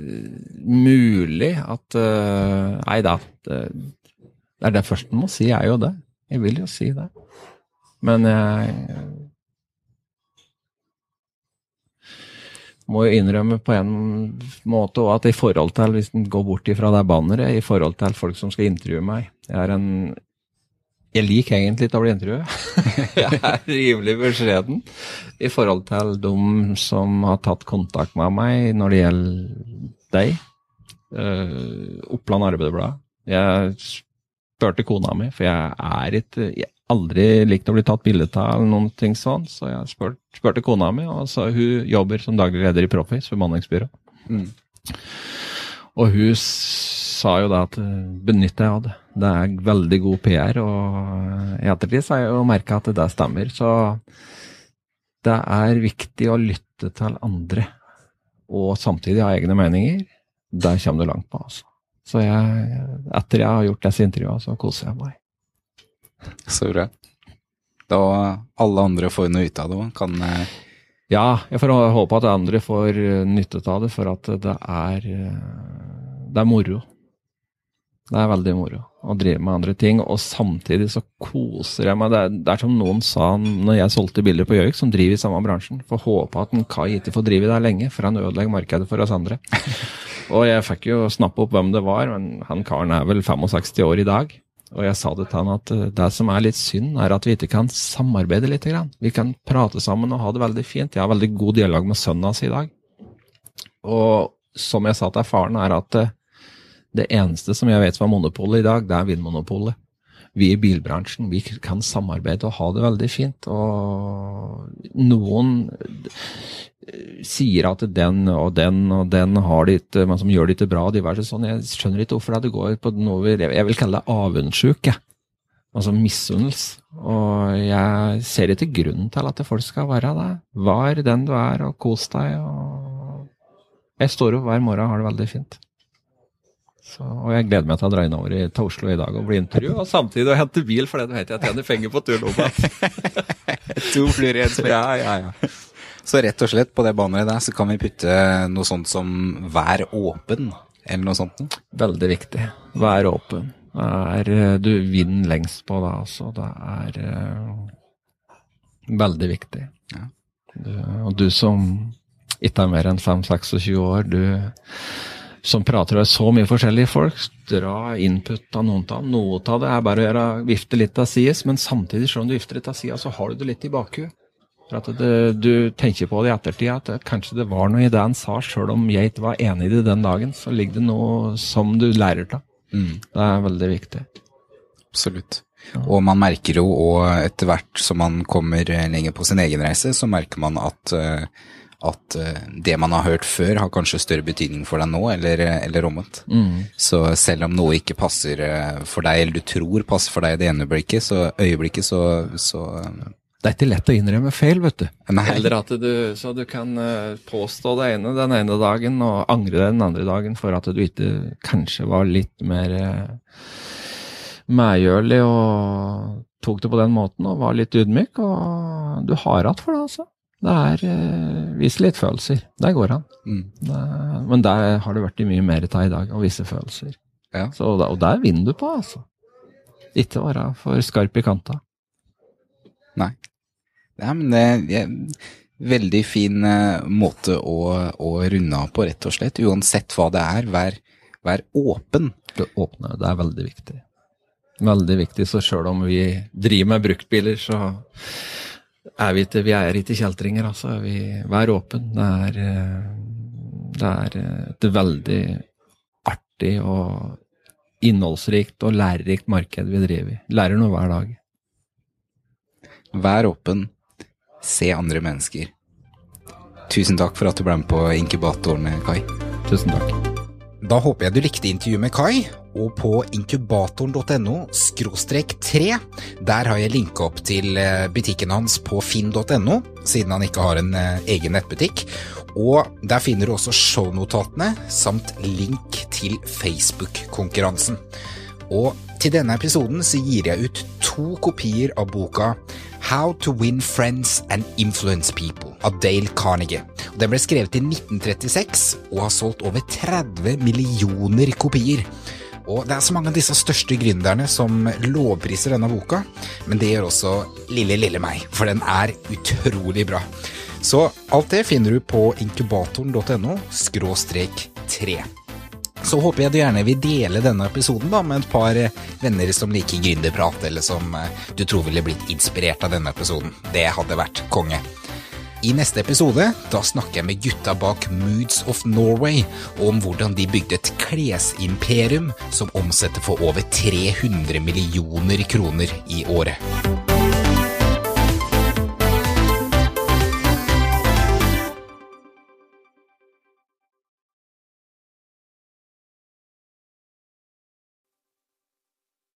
Speaker 2: mulig at uh, Nei da. Det, det er det første en må si, er jo det. Jeg vil jo si det. Men jeg må jo innrømme på en måte at i forhold til, hvis en går bort ifra det banneret, i forhold til folk som skal intervjue meg Jeg er en jeg liker egentlig å bli intervjuet. jeg er rimelig beskjeden i forhold til de som har tatt kontakt med meg når det gjelder deg. Uh, Oppland Arbeiderblad. Jeg spurte kona mi, for jeg er ikke jeg aldri likt å bli tatt bilde av eller noen ting sånn, så jeg spurte, spurte kona mi, og så hun jobber som daglig leder i Proffis bemanningsbyrå. Mm. Og hun sa jo da at eh, benytt deg av det. Det er veldig god PR, og i ettertid har jeg jo merka at det stemmer. Så det er viktig å lytte til andre, og samtidig ha egne meninger. Der kommer du langt på, altså. Så jeg, etter jeg har gjort disse intervjuene, så koser jeg meg.
Speaker 1: Så bra. Da alle andre får noe ut av det òg, kan eh,
Speaker 2: Ja, jeg får håpe at andre får nytte av det, for at det er, det er moro. Det er veldig moro. Og driver med andre ting. Og samtidig så koser jeg meg. Det er, det er som noen sa når jeg solgte biler på Gjøvik, som driver i samme bransjen. Får håpe at en Kai ikke får drive der lenge, for han ødelegger markedet for oss andre. og jeg fikk jo snappe opp hvem det var, men han karen er vel 65 år i dag. Og jeg sa det til han at eh, det som er litt synd, er at vi ikke kan samarbeide litt. Vi kan prate sammen og ha det veldig fint. Jeg har veldig god dialog med sønnen hans i dag. Og som jeg sa til faren, er at eh, det eneste som jeg vet var monopolet i dag, det er Vinmonopolet. Vi i bilbransjen vi kan samarbeide og ha det veldig fint. Og noen sier at den og den og den har det ikke, men som gjør det ikke bra. Diverse sånn. Jeg skjønner ikke hvorfor det går på noe jeg vil kalle det avundsjuk. Altså misunnelse. Og jeg ser ikke grunnen til at folk skal være det. Vær den du er, og kos deg. og Jeg står opp hver morgen og har det veldig fint. Så, og jeg gleder meg til å dra innover i, til Oslo i dag og bli intervjuet, og samtidig å hente bil, for det vet jeg tjener penger på turen opp
Speaker 1: to fluer i en smekk.
Speaker 2: Ja, ja, ja.
Speaker 1: Så rett og slett på det banneret der så kan vi putte noe sånt som 'vær åpen', eller noe sånt?
Speaker 2: Veldig viktig. Vær åpen. Er, eh, du vinner lengst på det, altså. Det er uh, veldig viktig. Ja. Du, og du som ikke er mer enn 5-26 år, du som prater med så mye forskjellige folk. Dra input av noen av Noe av det er bare å gjøre, vifte litt av sides, men samtidig, selv om du vifter litt av sida, så har du det litt i bakhuet. For at det, du tenker på det i ettertid, at kanskje det var noe i det han sa, sjøl om jeg ikke var enig i det den dagen, så ligger det noe som du lærer av. Mm. Det er veldig viktig.
Speaker 1: Absolutt. Ja. Og man merker jo, og etter hvert som man kommer lenger på sin egen reise, så merker man at uh, at uh, det man har hørt før, har kanskje større betydning for deg nå, eller, eller omvendt. Mm. Så selv om noe ikke passer uh, for deg, eller du tror passer for deg i det ene øyeblikket, så, øyeblikket, så, så
Speaker 2: det er ikke lett å innrømme feil, vet du.
Speaker 1: Nei.
Speaker 2: Eller at du, så du kan påstå det ene den ene dagen og angre det den andre dagen for at du ikke kanskje var litt mer medgjørlig og tok det på den måten og var litt ydmyk. Og du har hatt for det, altså. Det er eh, Vis litt følelser. Der går han. Mm. Det, men der har det vært mye mer av i dag, å vise følelser. Ja. Så, og der vinner du på, altså. Ikke være for skarp i kanta.
Speaker 1: Nei. Ja, men det er veldig fin uh, måte å, å, runde av på, rett og slett. Uansett hva det er, vær, vær åpen.
Speaker 2: Det åpne, det er veldig viktig. Veldig viktig. Så sjøl om vi driver med bruktbiler, så er vi ikke, vi er ikke kjeltringer, altså. Vi, vær åpen. Det er, eh, det er et veldig artig og innholdsrikt og lærerikt marked vi driver i. Lærer noe hver dag.
Speaker 1: Vær åpen. Se andre mennesker. Tusen takk for at du ble med på inkubatoren, Kai.
Speaker 2: Tusen takk.
Speaker 1: Da håper jeg du likte intervjuet med Kai, og på inkubatoren.no skråstrek 3, der har jeg linka opp til eh, butikken hans på finn.no, siden han ikke har en eh, egen nettbutikk. Og der finner du også shownotatene, samt link til Facebook-konkurransen. Og til denne episoden så gir jeg ut to kopier av boka How to Win Friends and Influence People av Dale Carnegie. Den ble skrevet i 1936 og har solgt over 30 millioner kopier. Og det er så mange av disse største gründerne som lovpriser denne boka, men det gjør også lille, lille meg, for den er utrolig bra. Så alt det finner du på inkubatoren.no skråstrek 3. Så håper jeg du gjerne vil dele denne episoden da, med et par venner som liker gründerprat, eller som du tror ville blitt inspirert av denne episoden. Det hadde vært konge. I neste episode da snakker jeg med gutta bak Moods of Norway, om hvordan de bygde et klesimperium som omsetter for over 300 millioner kroner i året.